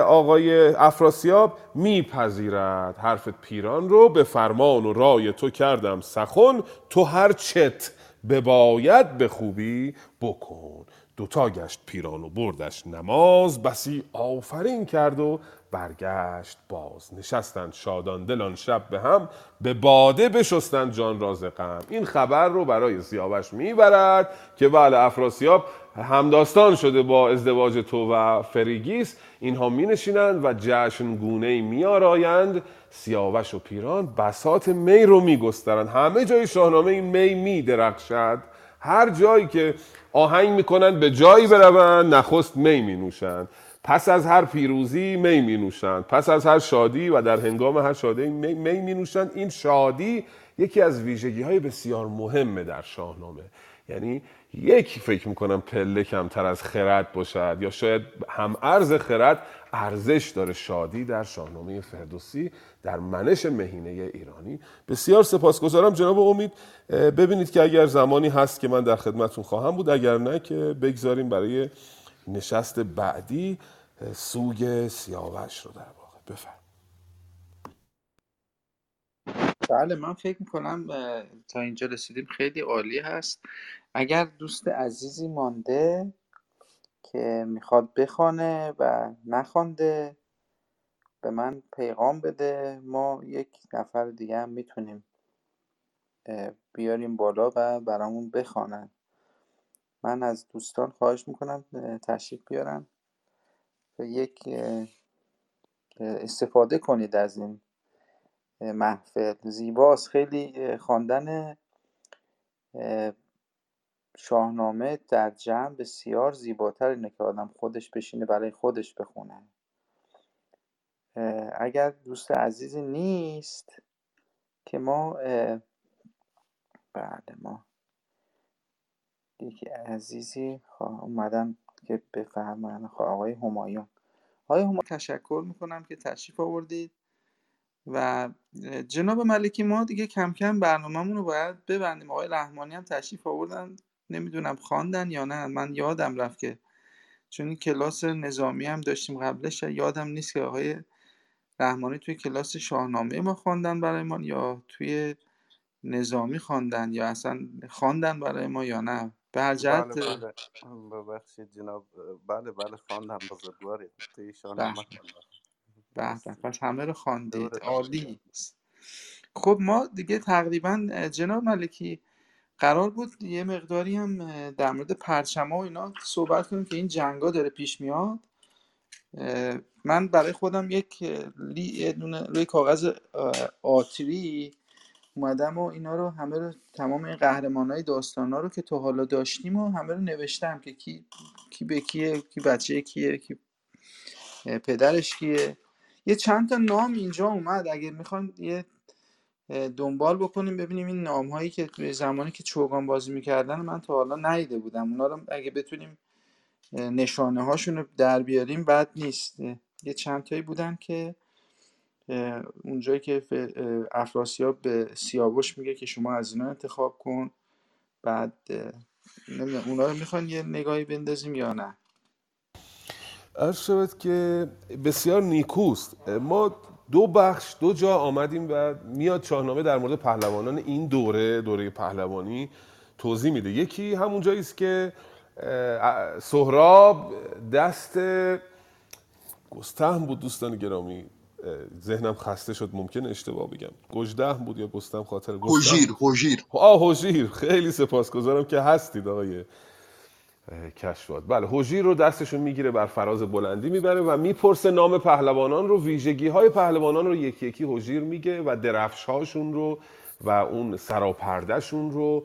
Speaker 3: آقای افراسیاب میپذیرد حرف پیران رو به فرمان و رای تو کردم سخن تو هر چت بباید به خوبی بکن. دوتا گشت پیران و بردش نماز بسی آفرین کرد و برگشت باز نشستند شادان دلان شب به هم به باده بشستند جان راز غم. این خبر رو برای سیاوش می‌برد که بله افراسیاب همداستان شده با ازدواج تو و فریگیس. اینها می نشینند و جشن گونه می آرایند سیاوش و پیران بسات می رو می گسترند همه جای شاهنامه این می می درخشد هر جایی که آهنگ می‌کنند به جایی بروند نخست می می نوشند پس از هر پیروزی می می نوشند پس از هر شادی و در هنگام هر شادی می می, می نوشند این شادی یکی از ویژگی های بسیار مهمه در شاهنامه. یعنی یک فکر می‌کنم پله کمتر از خرد باشد یا شاید هم ارز خرد ارزش داره شادی در شاهنامه فردوسی در منش مهینه ایرانی. بسیار سپاسگزارم جناب امید. ببینید که اگر زمانی هست که من در خدمتون خواهم بود اگر نه که بگذاریم برای نشست بعدی سوگ سیاوش رو در واقع. بفرم
Speaker 1: بله من فکر می‌کنم تا اینجا رسیدیم. خیلی عالی هست. اگر دوست عزیزی مانده که می‌خواد بخوانه و نخوانده به من پیغام بده. ما یک نفر دیگه هم می‌تونیم بیاریم بالا و برامون بخوانن. من از دوستان خواهش می‌کنم تشریف بیارن. و یک استفاده کنید از این محفل. زیباست. خیلی خواندن شاهنامه در جمع بسیار زیباتر اینه که آدم خودش بشینه برای خودش بخونه. اگر دوست عزیزی نیست که ما بله ما یکی عزیزی اومدن که بفهمن آقای همایون. آقای همایون تشکر می‌کنم که تشریف آوردید و جناب ملکی ما دیگه کم کم برنامه‌مون رو باید ببندیم. آقای رحمانی هم تشریف آوردن. نمی‌دونم خواندن یا نه. من یادم رفت که چون کلاس نظامی هم داشتیم قبلش یادم نیست که آقای رحمانی توی کلاس شاهنامه ما خواندن برای ما یا توی نظامی خواندن یا اصلا خواندن برای ما یا نه. به هر جهت
Speaker 5: بله بله. ببخشید جناب بله بله خواندم. بزرگواری توی شاهنامه
Speaker 1: به به پس همه رو خواندید. عالی. خب ما دیگه تقریبا جناب ملکی قرار بود یه مقداری هم در مورد پرچما و اینا صحبت کنیم که این جنگا داره پیش میاد. من برای خودم یک لی یه دونه روی کاغذ آتری اومدم و اینا رو همه رو تمام این قهرمان های داستان ها رو که تا حالا داشتیم و همه رو نوشتم که کی کی به کیه کی بچه کیه کی پدرش کیه. یه چند تا نام اینجا اومد. اگه می‌خوان یه دنبال بکنیم ببینیم این نام هایی که زمانی که چوگان بازی می‌کردن من تا حالا ندیده بودم. اونا رو اگه بتونیم نشانه هاشون رو در بیاریم بد نیست. یه چند تایی بودن که اونجایی که افراسیاب به سیاوش میگه که شما از اینا انتخاب کن بعد نمی‌دونم اونا رو می‌خوان یه نگاهی بندازیم یا نه؟
Speaker 3: عرض شود که بسیار نیکوست. ما دو بخش دو جا آمدیم و میاد شاهنامه در مورد پهلوانان این دوره دوره پهلوانی توضیح میده. یکی همون جایی است که سهراب دست گستهم بود دوستان گرامی. ذهنم خسته شد ممکن اشتباه بگم. گجده بود یا گستهم خاطر
Speaker 8: هوژیر هوژیر
Speaker 3: آه هوژیر خیلی سپاسگزارم که هستید آقای کشفات بله هوژیر رو دستشون می‌گیره بر فراز بلندی می‌بره و می‌پرسه نام پهلوانان رو ویژگی های پهلوانان رو یکی یکی هوژیر میگه و درفش هاشون رو و اون سراپردهشون رو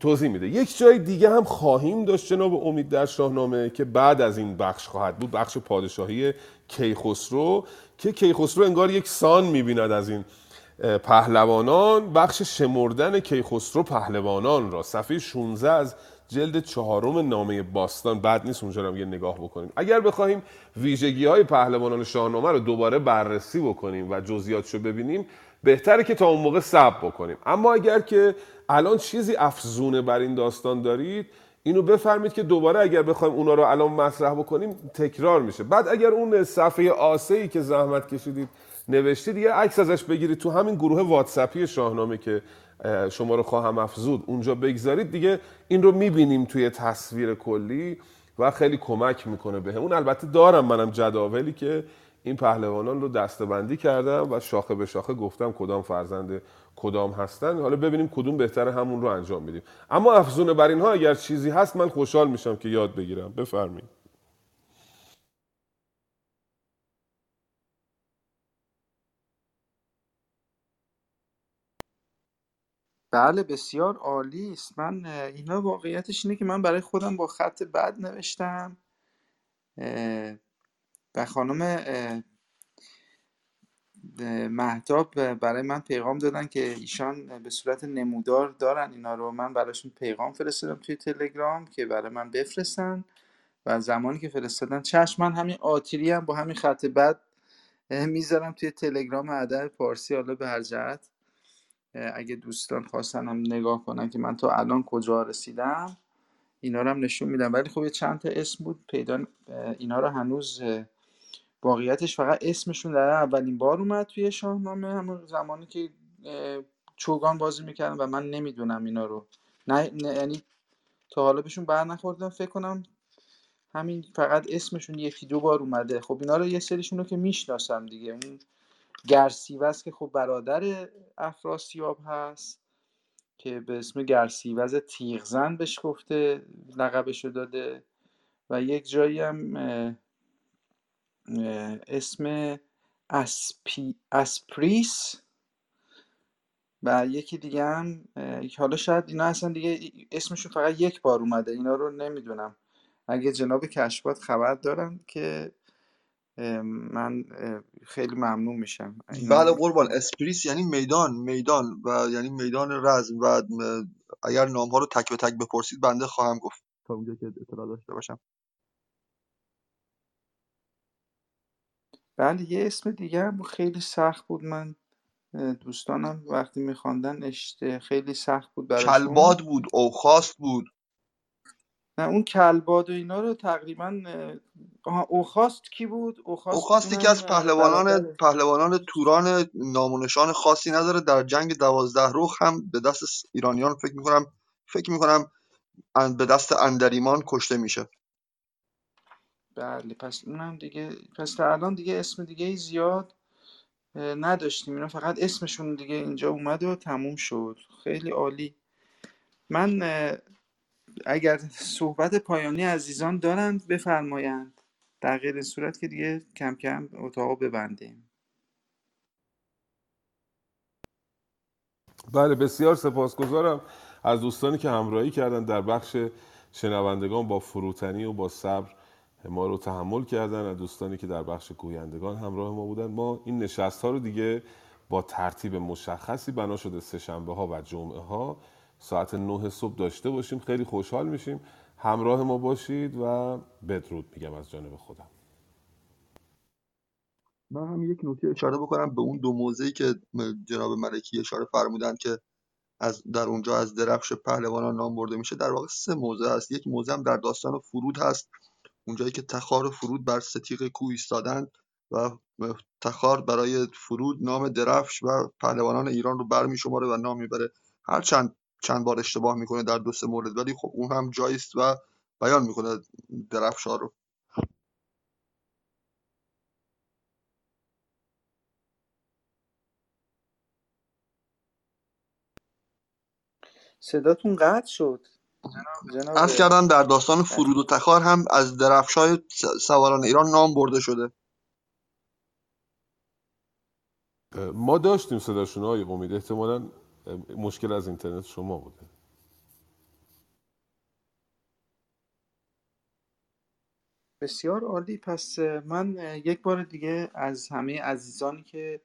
Speaker 3: توضیح میده. یک جای دیگه هم خواهیم داشت جناب امید در شاهنامه که بعد از این بخش خواهد بود بخش پادشاهی کیخسرو که کیخسرو انگار یک سان می‌بیند از این پهلوانان. بخش شمردن کیخسرو پهلوانان را. صفحه 16 از جلد چهارم نامه باستان. بعد نیست اونجا رو یه نگاه بکنیم. اگر بخوایم ویژگی های پهلوانان شاهنامه رو دوباره بررسی بکنیم و جزئیاتشو ببینیم بهتره که تا اون موقع صبر بکنیم. اما اگر که الان چیزی افزونه بر این داستان دارید اینو بفرمید که دوباره اگر بخوایم اونا رو الان مطرح بکنیم تکرار میشه. بعد اگر اون صفحه آسه ای که زحمت کشیدید نوشتید یه عکس ازش بگیرید تو همین گروه واتسپی شاهنامه که شما رو خواهم افزود. اونجا بگذارید. دیگه این رو می‌بینیم توی تصویر کلی و خیلی کمک می‌کنه به اون البته دارم منم جداولی که این پهلوانان رو دستبندی کردم و شاخه به شاخه گفتم کدام فرزند کدام هستن. حالا ببینیم کدوم بهتره همون رو انجام میدیم. اما افزون بر اینها اگر چیزی هست من خوشحال میشم که یاد بگیرم. بفرمایید.
Speaker 1: بله بسیار عالی است. من اینا واقعیتش اینه که من برای خودم با خط بد نوشتم. و خانم مهتاب برای من پیغام دادن که ایشان به صورت نمودار دارن اینا رو. من براشون پیغام فرستادم توی تلگرام که برای من بفرستن و زمانی که فرستادن چشم من همین آتیری هم با همین خط بد می‌ذارم توی تلگرام ادب پارسی حالا به هر جهت. اگه دوستان خواستن هم نگاه کنن که من تا الان کجا رسیدم اینا رو هم نشون میدم. ولی خب یه چند تا اسم بود پیدا اینا رو هنوز واقعیتش فقط اسمشون در اولین بار اومد توی شاهنامه همون زمانی که چوگان بازی می‌کردن و من نمی‌دونم اینا رو. نه یعنی تا حالا بهشون بر نخوردم فکر کنم همین فقط اسمشون یکی دو بار اومده. خب اینا رو یه سریشون رو که می‌شناسم دیگه. اون گرسیوز که خب برادر افراسیاب هست که به اسم گرسیوز تیغزن بهش گفته لقبشو داده و یک جایی هم اسم اسپی اسپریس و یکی دیگه هم حالا شاید اینا اصلا دیگه اسمشون فقط یک بار اومده اینا رو نمی‌دونم. اگه جناب کشفات خبر دارن که من خیلی ممنون میشم.
Speaker 8: بله قربان اسپریس یعنی میدان میدان و یعنی میدان رزم و اگر نام ها رو تک به تک بپرسید بنده خواهم گفت. تا اونجا که اطلاع داشته باشم.
Speaker 1: بله یه اسم دیگه هم خیلی سخت بود. من دوستانم وقتی میخواندن خیلی سخت بود براشون.
Speaker 8: کلباد بود اوخاست بود.
Speaker 1: نه اون کلباد و اینا رو تقریبا اوخاست کی بود؟
Speaker 8: اوخاست, اوخاست یکی از پهلوانان پهلوانان توران نامونشان خاصی نداره. در جنگ دوازده رخ هم به دست ایرانیان فکر می‌کنم فکر می‌کنم به دست اندریمان کشته میشه.
Speaker 1: بله پس اونم دیگه پس تا الان دیگه اسم دیگه زیاد نداشتیم. اینا فقط اسمشون دیگه اینجا اومد و تموم شد. خیلی عالی. من اگر صحبت پایانی عزیزان دارند بفرمایند. در غیر صورت که دیگه کم کم اتاق ببندیم.
Speaker 3: بله بسیار سپاسگزارم از دوستانی که همراهی کردن در بخش شنوندگان با فروتنی و با صبر ما رو تحمل کردن از دوستانی که در بخش گویندگان همراه ما بودن. ما این نشست ها رو دیگه با ترتیب مشخصی بنا شده سهشنبه ها و جمعه ها. ساعت 9 صبح داشته باشیم خیلی خوشحال میشیم. همراه ما باشید و بدرود میگم از جانب خودم.
Speaker 8: من هم یک نکته اشاره بکنم به اون دو موضعی که جناب ملکی اشاره فرمودن که از در اونجا از درفش پهلوانان نام برده میشه. در واقع سه موضع هست یک موضع هم در داستان فرود هست. اونجایی که تخار فرود بر ستیق کوه ایستادند و تخار برای فرود نام درفش و پهلوانان ایران رو برمیشماره و نام می‌بره. هر چند چند بار اشتباه می‌کنه در دو سه مورد ولی خب اون هم جاییست و بیان می‌کنه درفش ها رو.
Speaker 1: صداتون قطع شد.
Speaker 8: عرض کردم در داستان. فرود و تخار هم از درفش های سواران ایران نام برده شده.
Speaker 3: ما داشتیم صداشون های امید. احتمالا مشکل از اینترنت شما بوده.
Speaker 1: بسیار عالی. پس من یک بار دیگه از همه عزیزانی که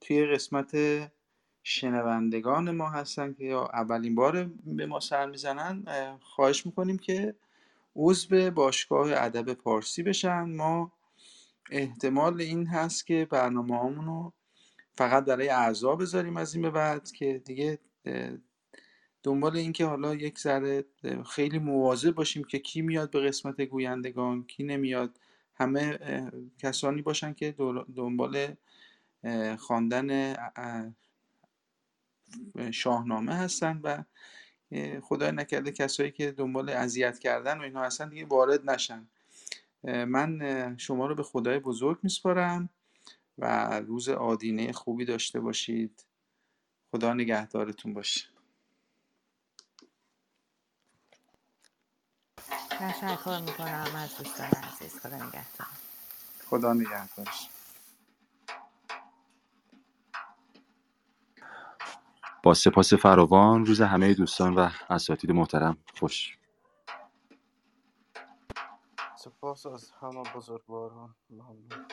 Speaker 1: توی قسمت شنوندگان ما هستن که یا اولین بار به ما سر می‌زنن خواهش می‌کنیم که عضو باشگاه ادب پارسی بشن. ما احتمال این هست که برنامه رو فقط برای اعضا بذاریم از این به بعد که دیگه دنبال این که حالا یک ذره خیلی مواظب باشیم که کی میاد به قسمت گویندگان کی نمیاد. همه کسانی باشن که دنبال خواندن شاهنامه هستن و خدای نکرده کسایی که دنبال اذیت کردن و اینها هستن دیگه وارد نشن. من شما رو به خدای بزرگ میسپارم و روز آدینه خوبی داشته باشید. خدا نگهدارتون باشه.
Speaker 9: تشکر می‌کنم از دوستان عزیز. خدا نگهدار.
Speaker 1: خدا نگهدارش
Speaker 11: با سپاس فراوان روز همه دوستان و اساتید محترم خوش.
Speaker 5: سپاس از همه بزرگواران. ممنون.